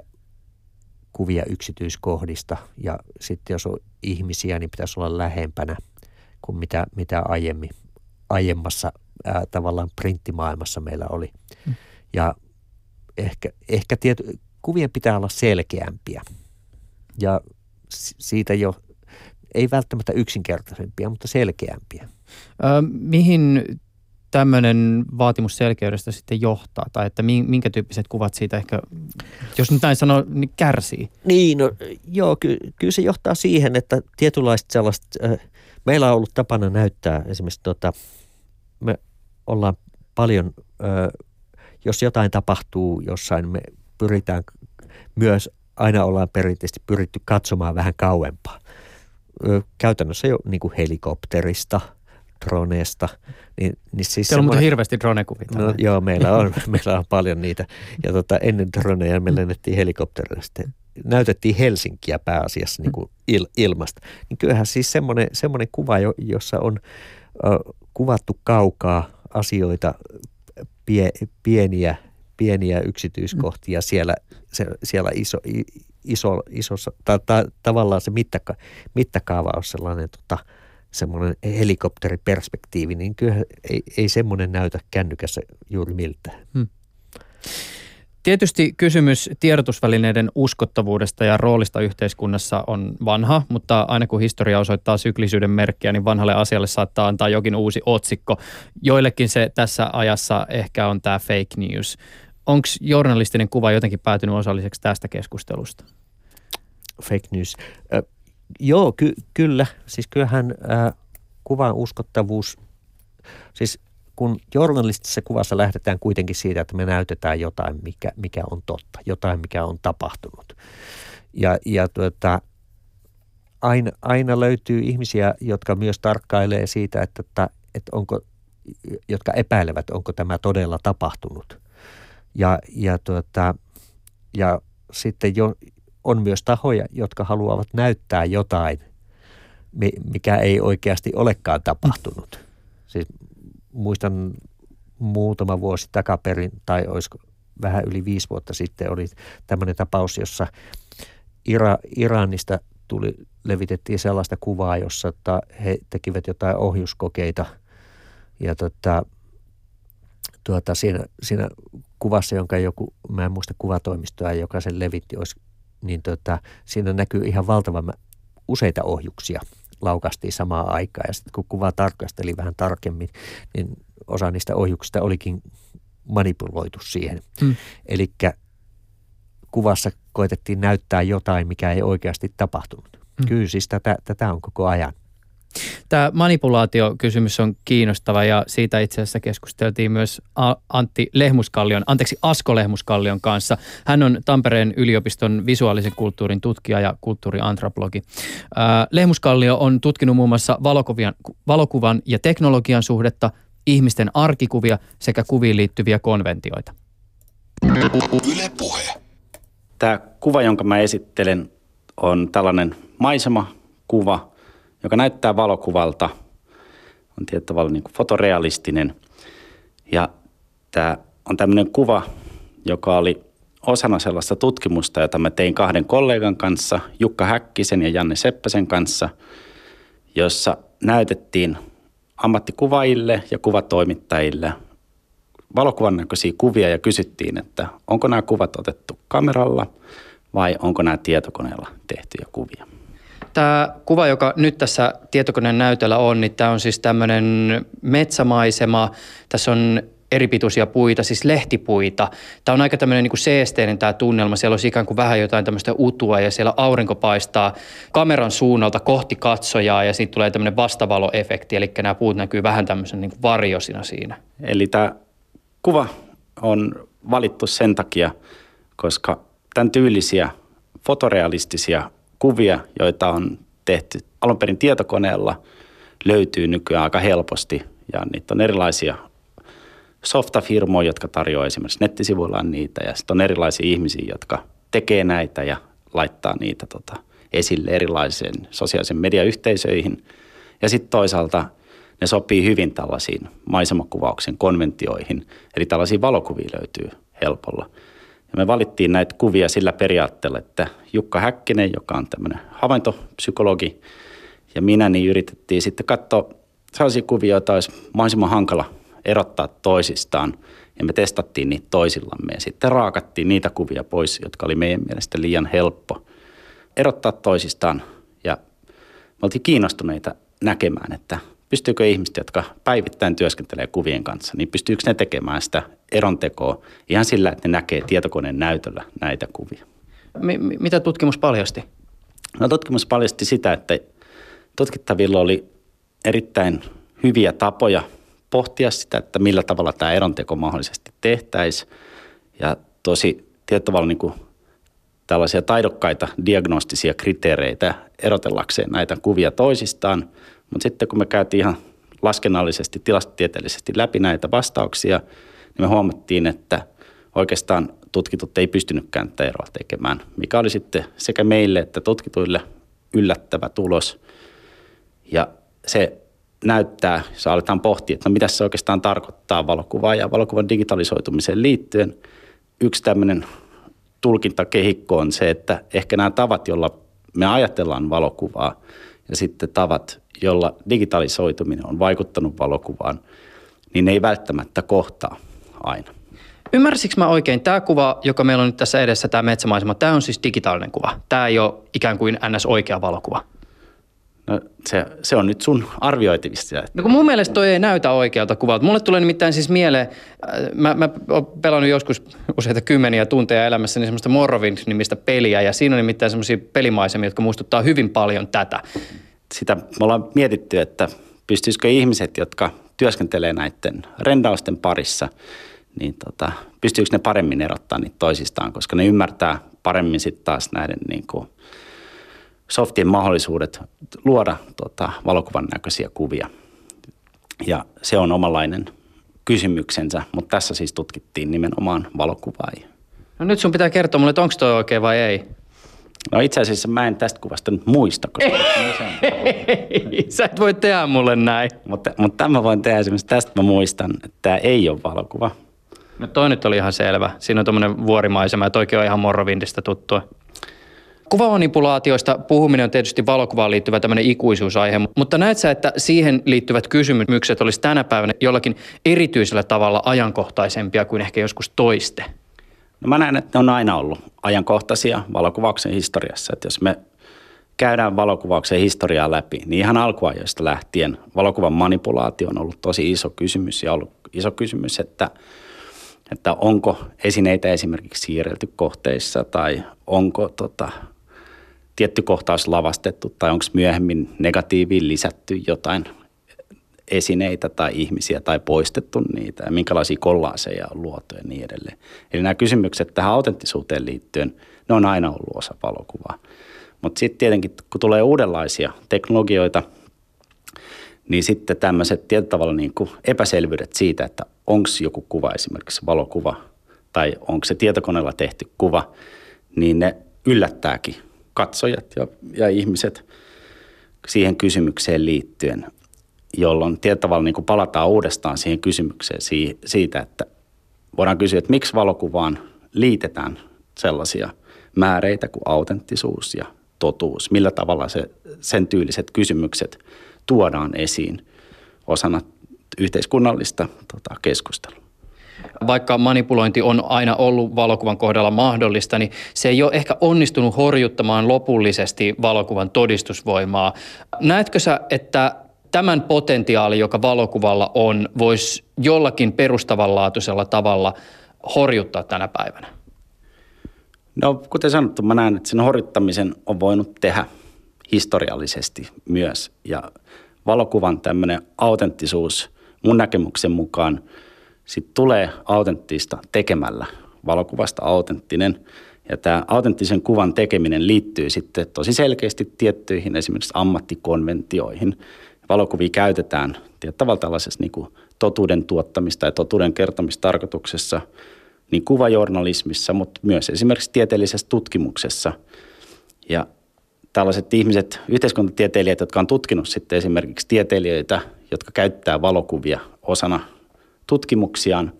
kuvia yksityiskohdista ja sitten jos on ihmisiä, niin pitäisi olla lähempänä kuin mitä, mitä aiemmin, aiemmassa ää, tavallaan printtimaailmassa meillä oli. Hmm. Ja ehkä, ehkä tiety, kuvien pitää olla selkeämpiä ja siitä jo ei välttämättä yksinkertaisempia, mutta selkeämpiä. Ö, mihin tämmöinen vaatimus selkeydestä sitten johtaa? Tai että minkä tyyppiset kuvat siitä ehkä, jos nyt näin sanoo, niin kärsii? Niin, no, joo, ky- kyllä se johtaa siihen, että tietynlaista sellaista, äh, meillä on ollut tapana näyttää esimerkiksi, tota, me ollaan paljon, äh, jos jotain tapahtuu jossain, me pyritään myös, aina ollaan perinteisesti pyritty katsomaan vähän kauempaa käytännössä jo niin kuin helikopterista, droneesta. Niin, niin siis Teillä on muuten hirveästi dronekuvia. No, joo, meillä on, meillä on paljon niitä. Ja tota, ennen droneja me lennettiin helikopterilla sitten. Näytettiin Helsinkiä pääasiassa niin kuin il, ilmasta. Niin kyllähän siis semmoinen, semmoinen kuva, jossa on kuvattu kaukaa asioita, pie, pieniä, pieniä yksityiskohtia siellä, se, siellä iso, iso, isossa, ta, ta, tavallaan se mittaka, mittakaava on sellainen tota, semmoinen helikopteriperspektiivi, niin kyllä ei, ei semmoinen näytä kännykässä juuri miltä. Hmm. Tietysti kysymys tiedotusvälineiden uskottavuudesta ja roolista yhteiskunnassa on vanha, mutta aina kun historia osoittaa syklisyyden merkkiä, niin vanhalle asialle saattaa antaa jokin uusi otsikko. Joillekin se tässä ajassa ehkä on tämä fake news. Onko journalistinen kuva jotenkin päätynyt osalliseksi tästä keskustelusta? Fake news. Äh, joo, ky- kyllä. Siis kyllähän äh, kuvan uskottavuus, siis kun journalistisessa kuvassa lähdetään kuitenkin siitä, että me näytetään jotain, mikä, mikä on totta, jotain, mikä on tapahtunut. Ja, ja tuota, aina, aina löytyy ihmisiä, jotka myös tarkkailee siitä, että, että, että onko, jotka epäilevät, onko tämä todella tapahtunut. Ja, ja, tuota, ja sitten jo, on myös tahoja, jotka haluavat näyttää jotain, mikä ei oikeasti olekaan tapahtunut. Siis muistan muutama vuosi takaperin, tai olisiko vähän yli viisi vuotta sitten, oli tämmöinen tapaus, jossa Ira, Iranista tuli, levitettiin sellaista kuvaa, jossa he tekivät jotain ohjuskokeita ja tota, tuota, siinä, siinä kuvassa, jonka joku, mä en muista kuvatoimistoa, joka sen levitti, olisi, niin tota, siinä näkyy ihan valtavan useita ohjuksia laukastiin samaan aikaan. Ja sitten kun kuva tarkasteli vähän tarkemmin, niin osa niistä ohjuksista olikin manipuloitu siihen. Hmm. Eli kuvassa koitettiin näyttää jotain, mikä ei oikeasti tapahtunut. Hmm. Kyllä siis tätä, tätä on koko ajan. Tämä manipulaatiokysymys on kiinnostava ja siitä itse asiassa keskusteltiin myös Antti Lehmuskallion, anteeksi Asko Lehmuskallion kanssa. Hän on Tampereen yliopiston visuaalisen kulttuurin tutkija ja kulttuuriantropologi. Lehmuskallio on tutkinut muun muassa valokuvan, valokuvan ja teknologian suhdetta, ihmisten arkikuvia sekä kuviin liittyviä konventioita. Yle puhe. Tämä kuva, jonka mä esittelen, on tällainen maisemakuva, joka näyttää valokuvalta. On tietyllä tavalla niin fotorealistinen. Ja tämä on tämmöinen kuva, joka oli osana sellaista tutkimusta, jota mä tein kahden kollegan kanssa, Jukka Häkkisen ja Janne Seppäsen kanssa, jossa näytettiin ammattikuvaajille ja kuvatoimittajille valokuvan näköisiä kuvia ja kysyttiin, että onko nämä kuvat otettu kameralla vai onko nämä tietokoneella tehtyjä kuvia. Tämä kuva, joka nyt tässä tietokoneen näytöllä on, niin tämä on siis tämmöinen metsämaisema. Tässä on eripituisia puita, siis lehtipuita. Tämä on aika tämmöinen niin seesteinen tämä tunnelma. Siellä on ikään kuin vähän jotain tämmöistä utua ja siellä aurinko paistaa kameran suunnalta kohti katsojaa ja siitä tulee tämmöinen vastavaloefekti. Eli nämä puut näkyy vähän tämmöisen niin varjosina siinä. Eli tämä kuva on valittu sen takia, koska tämän tyylisiä fotorealistisia kuvia, joita on tehty alun perin tietokoneella, löytyy nykyään aika helposti. Ja niitä on erilaisia softafirmoja, jotka tarjoaa esimerkiksi nettisivuillaan niitä. Ja sitten on erilaisia ihmisiä, jotka tekee näitä ja laittaa niitä tota, esille erilaisiin sosiaalisen mediayhteisöihin. Ja sitten toisaalta ne sopii hyvin tällaisiin maisemakuvauksen konventioihin. Eli tällaisia valokuvia löytyy helpolla. Ja me valittiin näitä kuvia sillä periaatteella, että Jukka Häkkinen, joka on tämmöinen havaintopsykologi, ja minä, niin yritettiin sitten katsoa sellaisia kuvia, joita olisi mahdollisimman hankala erottaa toisistaan. Ja me testattiin niitä toisillamme ja sitten raakattiin niitä kuvia pois, jotka oli meidän mielestä liian helppo erottaa toisistaan. Ja me oltiin kiinnostuneita näkemään, että pystyykö ihmiset, jotka päivittäin työskentelee kuvien kanssa, niin pystyykö ne tekemään sitä erontekoa ihan sillä, että ne näkee tietokoneen näytöllä näitä kuvia. M- mitä tutkimus paljasti? No tutkimus paljasti sitä, että tutkittavilla oli erittäin hyviä tapoja pohtia sitä, että millä tavalla tämä eronteko mahdollisesti tehtäisiin. Ja tosi tietyllä niin kuin tällaisia taidokkaita diagnostisia kriteereitä erotellakseen näitä kuvia toisistaan – mutta sitten kun me käytiin ihan laskennallisesti, tilastotieteellisesti läpi näitä vastauksia, niin me huomattiin, että oikeastaan tutkitut ei pystynytkään tätä eroa tekemään, mikä oli sitten sekä meille että tutkituille yllättävä tulos. Ja se näyttää, jos aletaan pohtia, että no mitä se oikeastaan tarkoittaa valokuvaa ja valokuvan digitalisoitumiseen liittyen. Yksi tämmöinen tulkintakehikko on se, että ehkä nämä tavat, joilla me ajatellaan valokuvaa ja sitten tavat, jolla digitalisoituminen on vaikuttanut valokuvaan, niin ne ei välttämättä kohtaa aina. Ymmärsikö mä oikein, tämä kuva, joka meillä on nyt tässä edessä, tämä metsämaisema, tämä on siis digitaalinen kuva. Tämä ei ole ikään kuin ns. oikea valokuva. No se, se on nyt sun arvioitivista. No kun mun mielestä toi ei näytä oikealta kuvalta. Mulle tulee nimittäin siis mieleen, äh, mä, mä oon pelannut joskus useita kymmeniä tunteja elämässäni semmoista Morrowind-nimistä peliä ja siinä on nimittäin semmoisia pelimaisemia, jotka muistuttaa hyvin paljon tätä sitä me ollaan mietitty, että pystyisikö ihmiset, jotka työskentelee näiden rendausten parissa, niin tota, pystyykö ne paremmin erottaa niitä toisistaan, koska ne ymmärtää paremmin sitten taas näiden niin kuin softien mahdollisuudet luoda tota, valokuvan näköisiä kuvia. Ja se on omanlainen kysymyksensä, mutta tässä siis tutkittiin nimenomaan valokuvaa. No nyt sun pitää kertoa mulle, että onko toi oikein vai ei. No itse asiassa mä en tästä kuvasta nyt muista, koska... Ei, sä et voi tehdä mulle näin. Mutta, mutta tämän mä voin tehdä esimerkiksi tästä mä muistan, että tämä ei ole valokuva. No toi nyt oli ihan selvä. Siinä on tuommoinen vuorimaisema ja toikin on ihan Morrovindista tuttua. Kuvamanipulaatioista puhuminen on tietysti valokuvaan liittyvä tämmöinen ikuisuusaihe, mutta näet sä, että siihen liittyvät kysymykset olisi tänä päivänä jollakin erityisellä tavalla ajankohtaisempia kuin ehkä joskus toiste? No mä näen, että ne on aina ollut ajankohtaisia valokuvauksen historiassa. Että jos me käydään valokuvauksen historiaa läpi, niin ihan alkuajoista lähtien valokuvan manipulaatio on ollut tosi iso kysymys ja ollut iso kysymys, että, että onko esineitä esimerkiksi siirrelty kohteissa tai onko tota, tietty kohtaus lavastettu tai onko myöhemmin negatiiviin lisätty jotain esineitä tai ihmisiä tai poistettu niitä ja minkälaisia kollaaseja on luotu ja niin edelleen. Eli nämä kysymykset tähän autenttisuuteen liittyen, ne on aina ollut osa valokuvaa. Mutta sitten tietenkin, kun tulee uudenlaisia teknologioita, niin sitten tämmöiset tietyllä tavalla niin kuin epäselvyydet siitä, että onko joku kuva esimerkiksi valokuva tai onko se tietokoneella tehty kuva, niin ne yllättääkin katsojat ja, ja ihmiset siihen kysymykseen liittyen, jolloin tietyllä tavalla niin kuin palataan uudestaan siihen kysymykseen siitä, että voidaan kysyä, että miksi valokuvaan liitetään sellaisia määreitä kuin autenttisuus ja totuus, millä tavalla se, sen tyyliset kysymykset tuodaan esiin osana yhteiskunnallista tota, keskustelua vaikka manipulointi on aina ollut valokuvan kohdalla mahdollista, niin se ei ole ehkä onnistunut horjuttamaan lopullisesti valokuvan todistusvoimaa. Näetkö sä, että tämän potentiaali, joka valokuvalla on, voisi jollakin perustavanlaatuisella tavalla horjuttaa tänä päivänä? No kuten sanottu, mä näen, että sen horjuttamisen on voinut tehdä historiallisesti myös. Ja valokuvan tämmöinen autenttisuus mun näkemyksen mukaan – sitten tulee autenttista tekemällä valokuvasta autenttinen. Ja tämä autenttisen kuvan tekeminen liittyy sitten tosi selkeästi tiettyihin esimerkiksi ammattikonventioihin. Valokuvia käytetään tavallaan tällaisessa niin kuin totuuden tuottamista ja totuuden kertomistarkoituksessa niin kuvajournalismissa, mutta myös esimerkiksi tieteellisessä tutkimuksessa. Ja tällaiset ihmiset, yhteiskuntatieteilijät, jotka on tutkinut sitten esimerkiksi tieteilijöitä, jotka käyttää valokuvia osana tutkimuksiaan,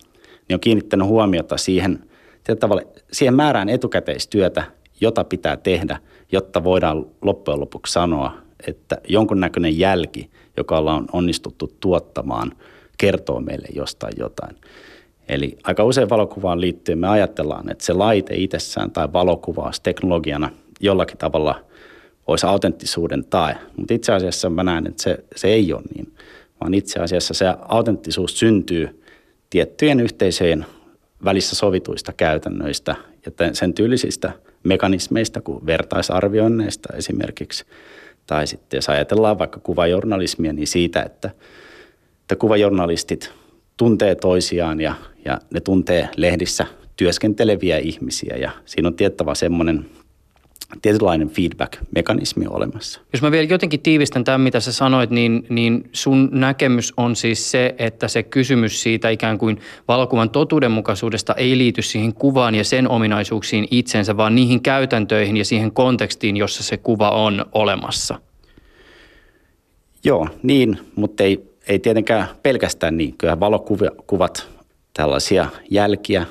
niin on kiinnittänyt huomiota siihen, tavalla, siihen määrään etukäteistyötä, jota pitää tehdä, jotta voidaan loppujen lopuksi sanoa, että jonkunnäköinen jälki, joka on onnistuttu tuottamaan, kertoo meille jostain jotain. Eli aika usein valokuvaan liittyen me ajatellaan, että se laite itsessään tai valokuvaus teknologiana jollakin tavalla olisi autenttisuuden tae. Mutta itse asiassa mä näen, että se, se ei ole niin, vaan itse asiassa se autenttisuus syntyy tiettyjen yhteisöjen välissä sovituista käytännöistä ja sen tyylisistä mekanismeista kuin vertaisarvioinneista esimerkiksi. Tai sitten jos ajatellaan vaikka kuvajournalismia, niin siitä, että, että kuvajournalistit tuntee toisiaan ja, ja ne tuntee lehdissä työskenteleviä ihmisiä ja siinä on tiettävä semmoinen tietynlainen feedback-mekanismi olemassa. Jos mä vielä jotenkin tiivistän tämän, mitä sä sanoit, niin, niin sun näkemys on siis se, että se kysymys siitä ikään kuin valokuvan totuudenmukaisuudesta ei liity siihen kuvaan ja sen ominaisuuksiin itsensä, vaan niihin käytäntöihin ja siihen kontekstiin, jossa se kuva on olemassa. Joo, niin, mutta ei, ei tietenkään pelkästään niin. Kyllä valokuvat tällaisia jälkiä,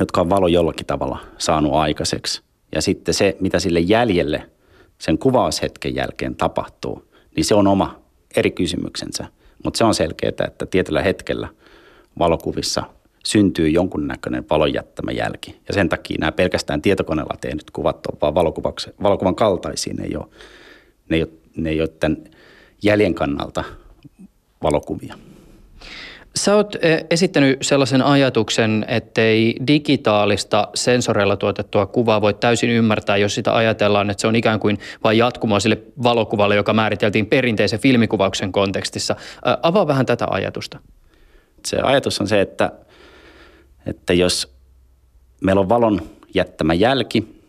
jotka on valo jollakin tavalla saanut aikaiseksi – ja sitten se, mitä sille jäljelle sen kuvaushetken jälkeen tapahtuu, niin se on oma eri kysymyksensä. Mutta se on selkeää, että tietyllä hetkellä valokuvissa syntyy jonkunnäköinen valon jättämä jälki. Ja sen takia nämä pelkästään tietokoneella tehnyt kuvat on vaan valokuvan kaltaisia. Ne ei ole, ne ei ole, ne ei ole tämän jäljen kannalta valokuvia. Sä oot eh, esittänyt sellaisen ajatuksen, ettei digitaalista sensoreilla tuotettua kuvaa voi täysin ymmärtää, jos sitä ajatellaan, että se on ikään kuin vain jatkumoa sille valokuvalle, joka määriteltiin perinteisen filmikuvauksen kontekstissa. Avaa vähän tätä ajatusta. Se ajatus on se, että, että jos meillä on valon jättämä jälki,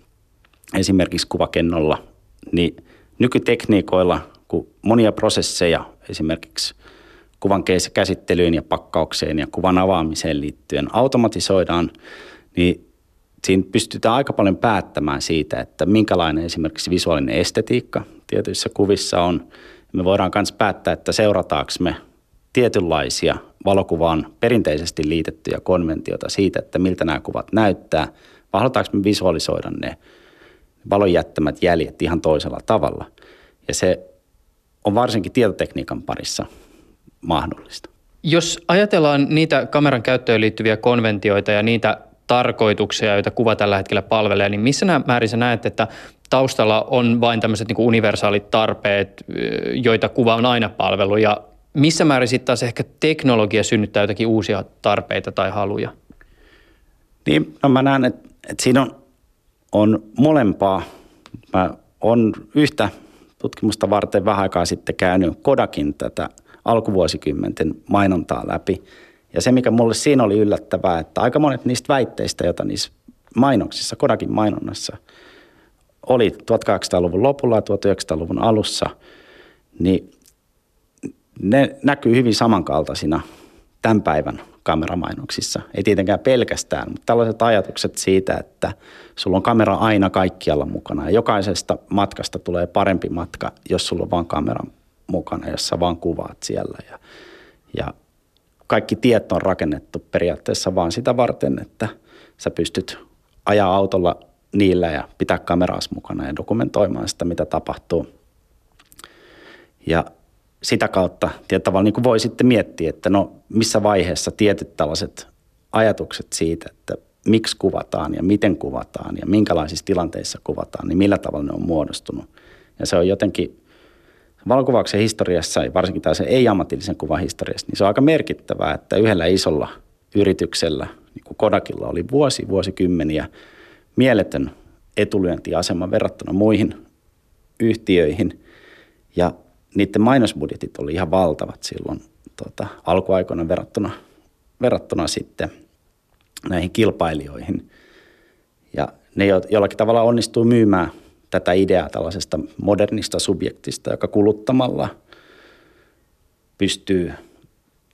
esimerkiksi kuvakennolla, niin nykytekniikoilla, kun monia prosesseja esimerkiksi – kuvan käsittelyyn ja pakkaukseen ja kuvan avaamiseen liittyen automatisoidaan, niin siinä pystytään aika paljon päättämään siitä, että minkälainen esimerkiksi visuaalinen estetiikka tietyissä kuvissa on. Me voidaan myös päättää, että seurataanko me tietynlaisia valokuvaan perinteisesti liitettyjä konventioita siitä, että miltä nämä kuvat näyttää, vai halutaanko me visualisoida ne valon jättämät jäljet ihan toisella tavalla. Ja se on varsinkin tietotekniikan parissa mahdollista. Jos ajatellaan niitä kameran käyttöön liittyviä konventioita ja niitä tarkoituksia, joita kuva tällä hetkellä palvelee, niin missä määrin sä näet, että taustalla on vain tämmöiset niin universaalit tarpeet, joita kuva on aina palvellut ja missä määrin sitten taas ehkä teknologia synnyttää jotakin uusia tarpeita tai haluja? Niin, no mä näen, että, että siinä on, on molempaa. Mä on yhtä tutkimusta varten vähän aikaa sitten käynyt Kodakin tätä alkuvuosikymmenten mainontaa läpi. Ja se, mikä mulle siinä oli yllättävää, että aika monet niistä väitteistä, joita niissä mainoksissa, Kodakin mainonnassa, oli 1800-luvun lopulla ja 1900-luvun alussa, niin ne näkyy hyvin samankaltaisina tämän päivän kameramainoksissa. Ei tietenkään pelkästään, mutta tällaiset ajatukset siitä, että sulla on kamera aina kaikkialla mukana ja jokaisesta matkasta tulee parempi matka, jos sulla on vaan kamera mukana, jossa vaan kuvaat siellä. Ja, ja kaikki tiet on rakennettu periaatteessa vaan sitä varten, että sä pystyt ajaa autolla niillä ja pitää kameraas mukana ja dokumentoimaan sitä, mitä tapahtuu. Ja sitä kautta tietyllä niin voi sitten miettiä, että no missä vaiheessa tietyt tällaiset ajatukset siitä, että miksi kuvataan ja miten kuvataan ja minkälaisissa tilanteissa kuvataan, niin millä tavalla ne on muodostunut. Ja se on jotenkin valokuvauksen historiassa, varsinkin tässä ei-ammatillisen kuvan historiassa, niin se on aika merkittävää, että yhdellä isolla yrityksellä, niin kuin Kodakilla oli vuosi, vuosikymmeniä mieletön etulyöntiasema verrattuna muihin yhtiöihin. Ja niiden mainosbudjetit oli ihan valtavat silloin tota, alkuaikoina verrattuna, verrattuna sitten näihin kilpailijoihin. Ja ne jollakin tavalla onnistuu myymään tätä ideaa tällaisesta modernista subjektista, joka kuluttamalla pystyy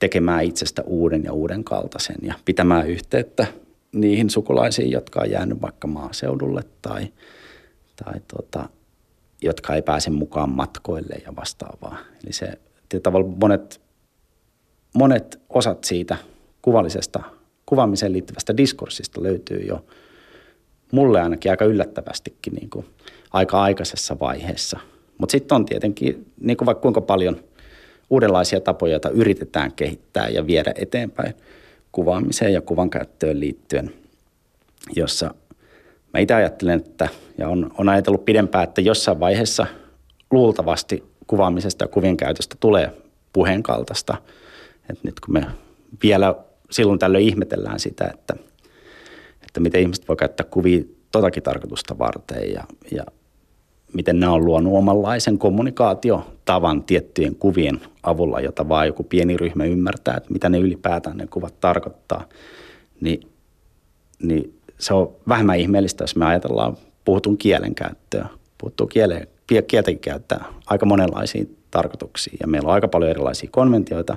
tekemään itsestä uuden ja uuden kaltaisen ja pitämään yhteyttä niihin sukulaisiin, jotka on jäänyt vaikka maaseudulle tai, tai tota, jotka ei pääse mukaan matkoille ja vastaavaa. Eli se tavallaan monet, monet osat siitä kuvallisesta, kuvaamiseen liittyvästä diskurssista löytyy jo mulle ainakin aika yllättävästikin niin kuin aika aikaisessa vaiheessa. Mutta sitten on tietenkin niin kuin vaikka kuinka paljon uudenlaisia tapoja, joita yritetään kehittää ja viedä eteenpäin kuvaamiseen ja kuvan käyttöön liittyen, jossa – mä itse ajattelen, että, ja on, on ajatellut pidempään, että jossain vaiheessa luultavasti kuvaamisesta ja kuvien käytöstä tulee puheen kaltaista. Et nyt kun me vielä silloin tällöin ihmetellään sitä, että, että miten ihmiset voi käyttää kuvia totakin tarkoitusta varten ja, ja miten nämä on luonut omanlaisen kommunikaatiotavan tiettyjen kuvien avulla, jota vaan joku pieni ryhmä ymmärtää, että mitä ne ylipäätään ne kuvat tarkoittaa, niin, niin se on vähemmän ihmeellistä, jos me ajatellaan puhutun kielen käyttöä. Puhuttu kielen, kieltäkin käyttää aika monenlaisiin tarkoituksiin ja meillä on aika paljon erilaisia konventioita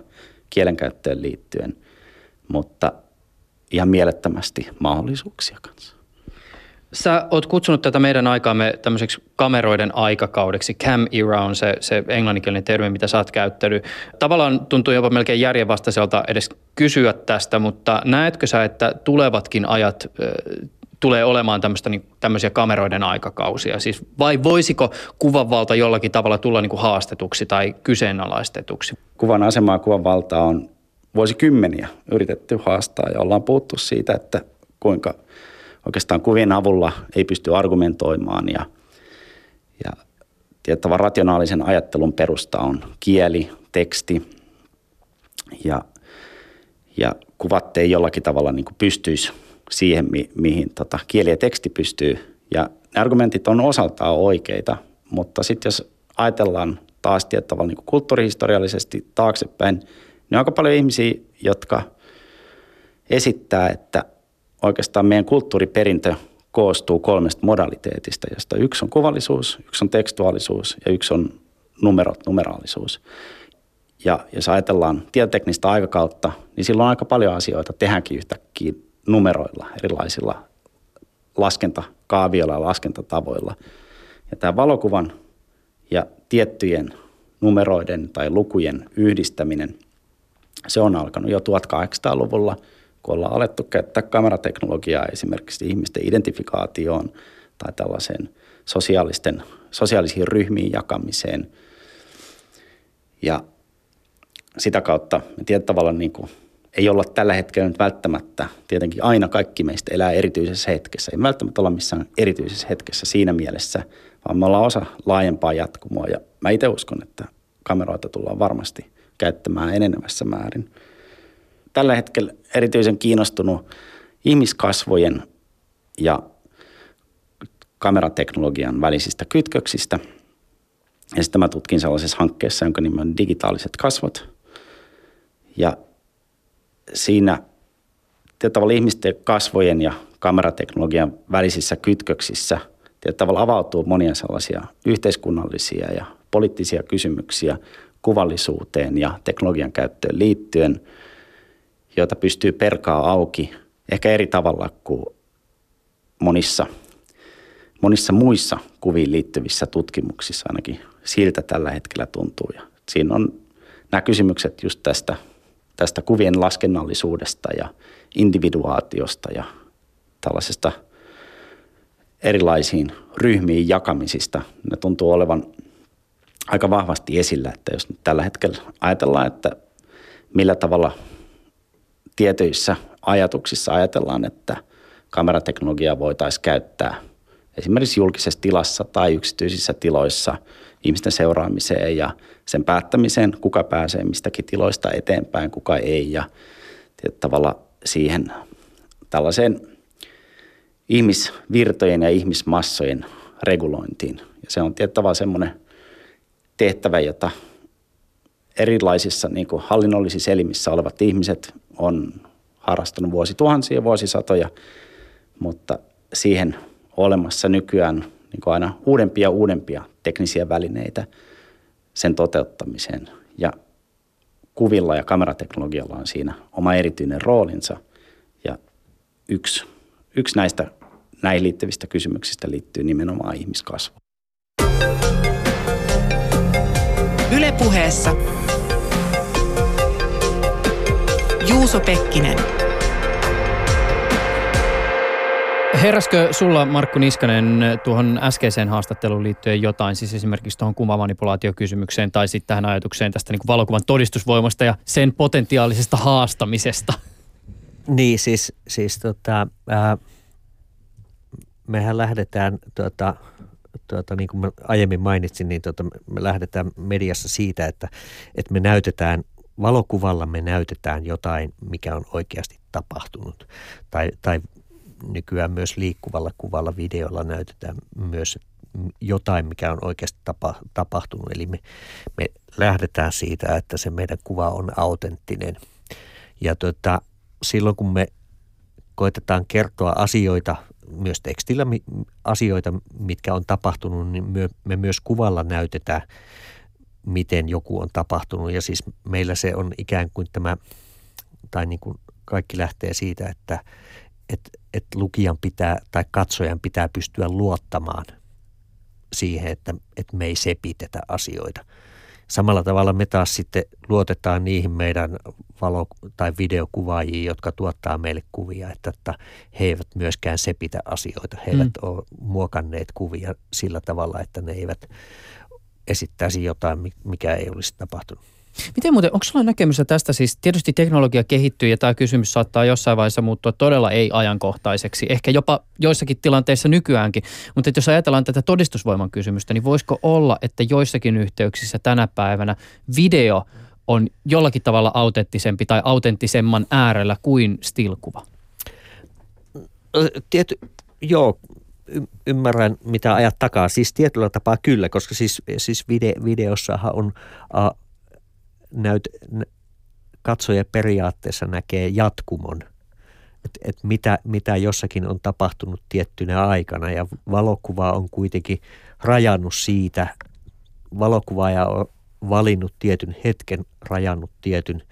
kielenkäyttöön liittyen, mutta ihan mielettömästi mahdollisuuksia kanssa. Sä oot kutsunut tätä meidän aikaamme tämmöiseksi kameroiden aikakaudeksi. Cam era on se, se englanninkielinen termi, mitä sä oot käyttänyt. Tavallaan tuntuu jopa melkein järjenvastaiselta edes kysyä tästä, mutta näetkö sä, että tulevatkin ajat tulee olemaan tämmöistä, niin, tämmöisiä kameroiden aikakausia? Siis vai voisiko kuvanvalta jollakin tavalla tulla niin kuin haastetuksi tai kyseenalaistetuksi? Kuvan asemaa kuvan valtaa on vuosikymmeniä yritetty haastaa ja ollaan puhuttu siitä, että kuinka – oikeastaan kuvien avulla ei pysty argumentoimaan ja, ja tiettävä rationaalisen ajattelun perusta on kieli, teksti ja, ja kuvat ei jollakin tavalla niin pystyisi siihen, mi, mihin tota, kieli ja teksti pystyy. Ja argumentit on osaltaan oikeita, mutta sitten jos ajatellaan taas tiettävällä niin kulttuurihistoriallisesti taaksepäin, niin on aika paljon ihmisiä, jotka esittää, että oikeastaan meidän kulttuuriperintö koostuu kolmesta modaliteetista, josta yksi on kuvallisuus, yksi on tekstuaalisuus ja yksi on numerot, numeraalisuus. Ja jos ajatellaan tietoteknistä aikakautta, niin silloin aika paljon asioita tehdäänkin yhtäkkiä numeroilla, erilaisilla laskentakaavioilla ja laskentatavoilla. Ja tämä valokuvan ja tiettyjen numeroiden tai lukujen yhdistäminen, se on alkanut jo 1800-luvulla – kun ollaan alettu käyttää kamerateknologiaa esimerkiksi ihmisten identifikaatioon tai tällaiseen sosiaalisten, sosiaalisiin ryhmiin jakamiseen. Ja sitä kautta me tietyllä tavalla niin kuin, ei olla tällä hetkellä nyt välttämättä, tietenkin aina kaikki meistä elää erityisessä hetkessä. Ei välttämättä olla missään erityisessä hetkessä siinä mielessä, vaan me ollaan osa laajempaa jatkumoa. Ja mä itse uskon, että kameroita tullaan varmasti käyttämään enenevässä määrin – tällä hetkellä erityisen kiinnostunut ihmiskasvojen ja kamerateknologian välisistä kytköksistä. Ja sitten mä tutkin sellaisessa hankkeessa, jonka nimi on Digitaaliset kasvot. Ja siinä tavalla ihmisten kasvojen ja kamerateknologian välisissä kytköksissä tavalla avautuu monia sellaisia yhteiskunnallisia ja poliittisia kysymyksiä kuvallisuuteen ja teknologian käyttöön liittyen, joita pystyy perkaa auki ehkä eri tavalla kuin monissa, monissa muissa kuviin liittyvissä tutkimuksissa ainakin siltä tällä hetkellä tuntuu. Ja siinä on nämä kysymykset just tästä, tästä kuvien laskennallisuudesta ja individuaatiosta ja tällaisesta erilaisiin ryhmiin jakamisista. Ne tuntuu olevan aika vahvasti esillä, että jos nyt tällä hetkellä ajatellaan, että millä tavalla tietyissä ajatuksissa ajatellaan, että kamerateknologiaa voitaisiin käyttää esimerkiksi julkisessa tilassa tai yksityisissä tiloissa ihmisten seuraamiseen ja sen päättämiseen, kuka pääsee mistäkin tiloista eteenpäin, kuka ei ja tavalla siihen tällaiseen ihmisvirtojen ja ihmismassojen regulointiin. Ja se on tiettävä semmoinen tehtävä, jota erilaisissa niin kuin hallinnollisissa elimissä olevat ihmiset on harrastanut vuosituhansia, vuosisatoja, mutta siihen olemassa nykyään niin kuin aina uudempia ja uudempia teknisiä välineitä sen toteuttamiseen. Ja kuvilla ja kamerateknologialla on siinä oma erityinen roolinsa. Ja yksi, yksi näistä näihin liittyvistä kysymyksistä liittyy nimenomaan ihmiskasvuun. Ylepuheessa Juuso Pekkinen. Heräskö sulla, Markku Niskanen, tuohon äskeiseen haastatteluun liittyen jotain, siis esimerkiksi tuohon kuvamanipulaatiokysymykseen tai sitten tähän ajatukseen tästä niin kuin valokuvan todistusvoimasta ja sen potentiaalisesta haastamisesta? Niin, siis, siis tota, äh, mehän lähdetään tuota, tuota, niin kuin mä aiemmin mainitsin, niin tuota, me lähdetään mediassa siitä, että, että me näytetään, valokuvalla me näytetään jotain, mikä on oikeasti tapahtunut. Tai, tai nykyään myös liikkuvalla kuvalla, videolla näytetään myös jotain, mikä on oikeasti tapa, tapahtunut. Eli me, me lähdetään siitä, että se meidän kuva on autenttinen. Ja tuota, silloin kun me koitetaan kertoa asioita myös tekstillä asioita, mitkä on tapahtunut, niin me myös kuvalla näytetään, miten joku on tapahtunut. Ja siis meillä se on ikään kuin tämä, tai niin kuin kaikki lähtee siitä, että että että lukijan pitää tai katsojan pitää pystyä luottamaan siihen, että, että me ei sepitetä asioita – Samalla tavalla me taas sitten luotetaan niihin meidän valo- tai videokuvaajiin, jotka tuottaa meille kuvia, että, että he eivät myöskään sepitä asioita. He eivät mm. ole muokanneet kuvia sillä tavalla, että ne eivät esittäisi jotain, mikä ei olisi tapahtunut. Miten muuten, onko sulla näkemystä tästä? Siis tietysti teknologia kehittyy ja tämä kysymys saattaa jossain vaiheessa muuttua todella ei-ajankohtaiseksi. Ehkä jopa joissakin tilanteissa nykyäänkin. Mutta jos ajatellaan tätä todistusvoiman kysymystä, niin voisiko olla, että joissakin yhteyksissä tänä päivänä video on jollakin tavalla autenttisempi tai autenttisemman äärellä kuin stilkuva? Tiety, joo, ymmärrän mitä ajat takaa. Siis tietyllä tapaa kyllä, koska siis, siis vide, videossahan on uh, näyt, katsoja periaatteessa näkee jatkumon, että et mitä, mitä jossakin on tapahtunut tiettynä aikana ja valokuva on kuitenkin rajannut siitä, valokuvaaja on valinnut tietyn hetken, rajannut tietyn,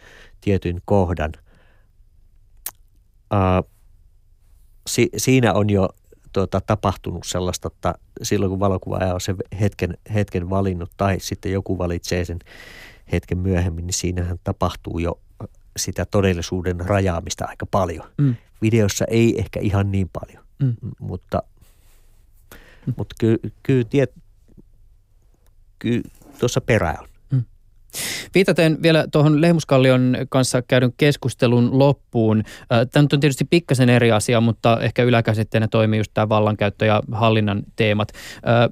tietyn kohdan. Uh, si, siinä on jo tuota, tapahtunut sellaista, että silloin kun valokuvaaja on sen hetken, hetken valinnut tai sitten joku valitsee sen hetken myöhemmin, niin siinähän tapahtuu jo sitä todellisuuden rajaamista aika paljon. Mm. Videossa ei ehkä ihan niin paljon, mm. mutta, mm. mutta kyllä ky, ky, tuossa perä on. Viitaten vielä tuohon Lehmuskallion kanssa käydyn keskustelun loppuun. Tämä on tietysti pikkasen eri asia, mutta ehkä yläkäsitteenä toimii just tämä vallankäyttö ja hallinnan teemat.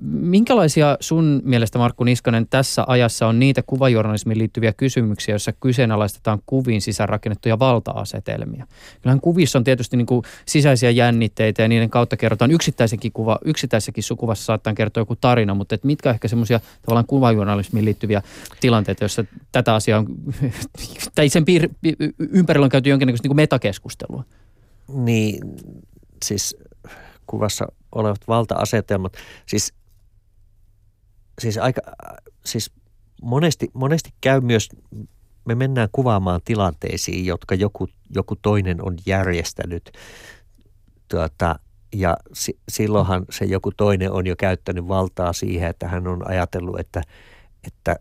Minkälaisia sun mielestä, Markku Niskanen, tässä ajassa on niitä kuvajournalismiin liittyviä kysymyksiä, joissa kyseenalaistetaan kuviin sisäänrakennettuja valta-asetelmia? Kyllähän kuvissa on tietysti niin kuin sisäisiä jännitteitä ja niiden kautta kerrotaan yksittäisenkin kuva, yksittäisessäkin sukuvassa saattaa kertoa joku tarina, mutta et mitkä ehkä semmoisia tavallaan kuvajournalismiin liittyviä tilanteita, joissa tätä asiaa on, tai sen piir, ympärillä on käyty jonkinnäköistä niin metakeskustelua? Niin, siis kuvassa olevat valta-asetelmat, siis, siis aika, siis monesti, monesti käy myös, me mennään kuvaamaan tilanteisiin, jotka joku, joku toinen on järjestänyt tuota, ja si- silloinhan se joku toinen on jo käyttänyt valtaa siihen, että hän on ajatellut, että, että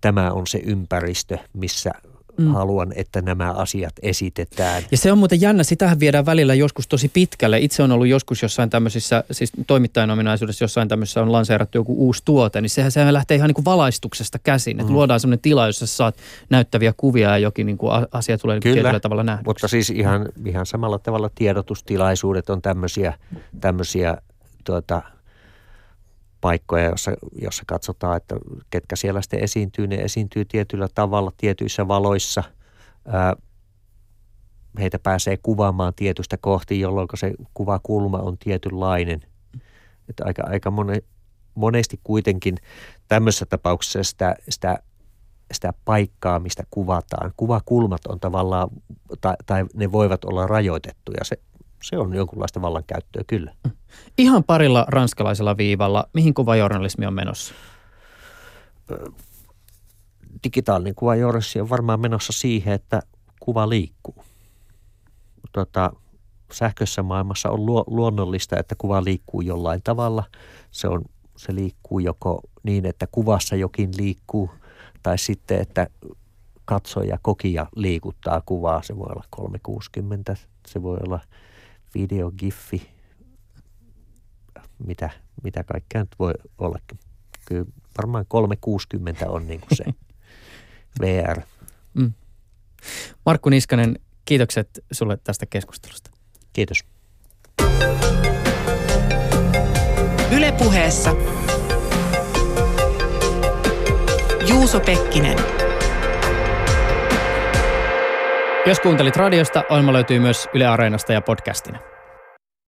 tämä on se ympäristö, missä mm. haluan, että nämä asiat esitetään. Ja se on muuten jännä, sitähän viedään välillä joskus tosi pitkälle. Itse on ollut joskus jossain tämmöisissä, siis toimittajan ominaisuudessa jossain tämmöisessä on lanseerattu joku uusi tuote, niin sehän, sehän lähtee ihan niin kuin valaistuksesta käsin. Että mm. luodaan semmoinen tila, jossa saat näyttäviä kuvia ja jokin niin kuin asia tulee niin Kyllä, tietyllä tavalla nähdyksi. mutta siis ihan, ihan samalla tavalla tiedotustilaisuudet on tämmöisiä, tämmöisiä tuota, paikkoja, jossa, jossa katsotaan, että ketkä siellä sitten esiintyy. Ne esiintyy tietyllä tavalla, tietyissä valoissa. Ää, heitä pääsee kuvaamaan tietystä kohti, jolloin se kuvakulma on tietynlainen. Että aika, aika mone, monesti kuitenkin tämmöisessä tapauksessa sitä, sitä, sitä paikkaa, mistä kuvataan. Kuvakulmat on tavallaan, tai, tai ne voivat olla rajoitettuja. Se, se on jonkunlaista vallankäyttöä kyllä. Ihan parilla ranskalaisella viivalla, mihin kuvajournalismi on menossa? Digitaalinen kuvajournalismi on varmaan menossa siihen, että kuva liikkuu. Tota, sähkössä maailmassa on luonnollista, että kuva liikkuu jollain tavalla. Se, on, se liikkuu joko niin, että kuvassa jokin liikkuu, tai sitten, että katsoja, kokija liikuttaa kuvaa. Se voi olla 360, se voi olla – video, giffi, mitä, mitä kaikkea nyt voi olla. Kyllä varmaan 360 on niin kuin se VR. Mm. Markku Niskanen, kiitokset sulle tästä keskustelusta. Kiitos. Ylepuheessa Juuso Pekkinen. Jos kuuntelit radiosta, ohjelma löytyy myös Yle Areenasta ja podcastina.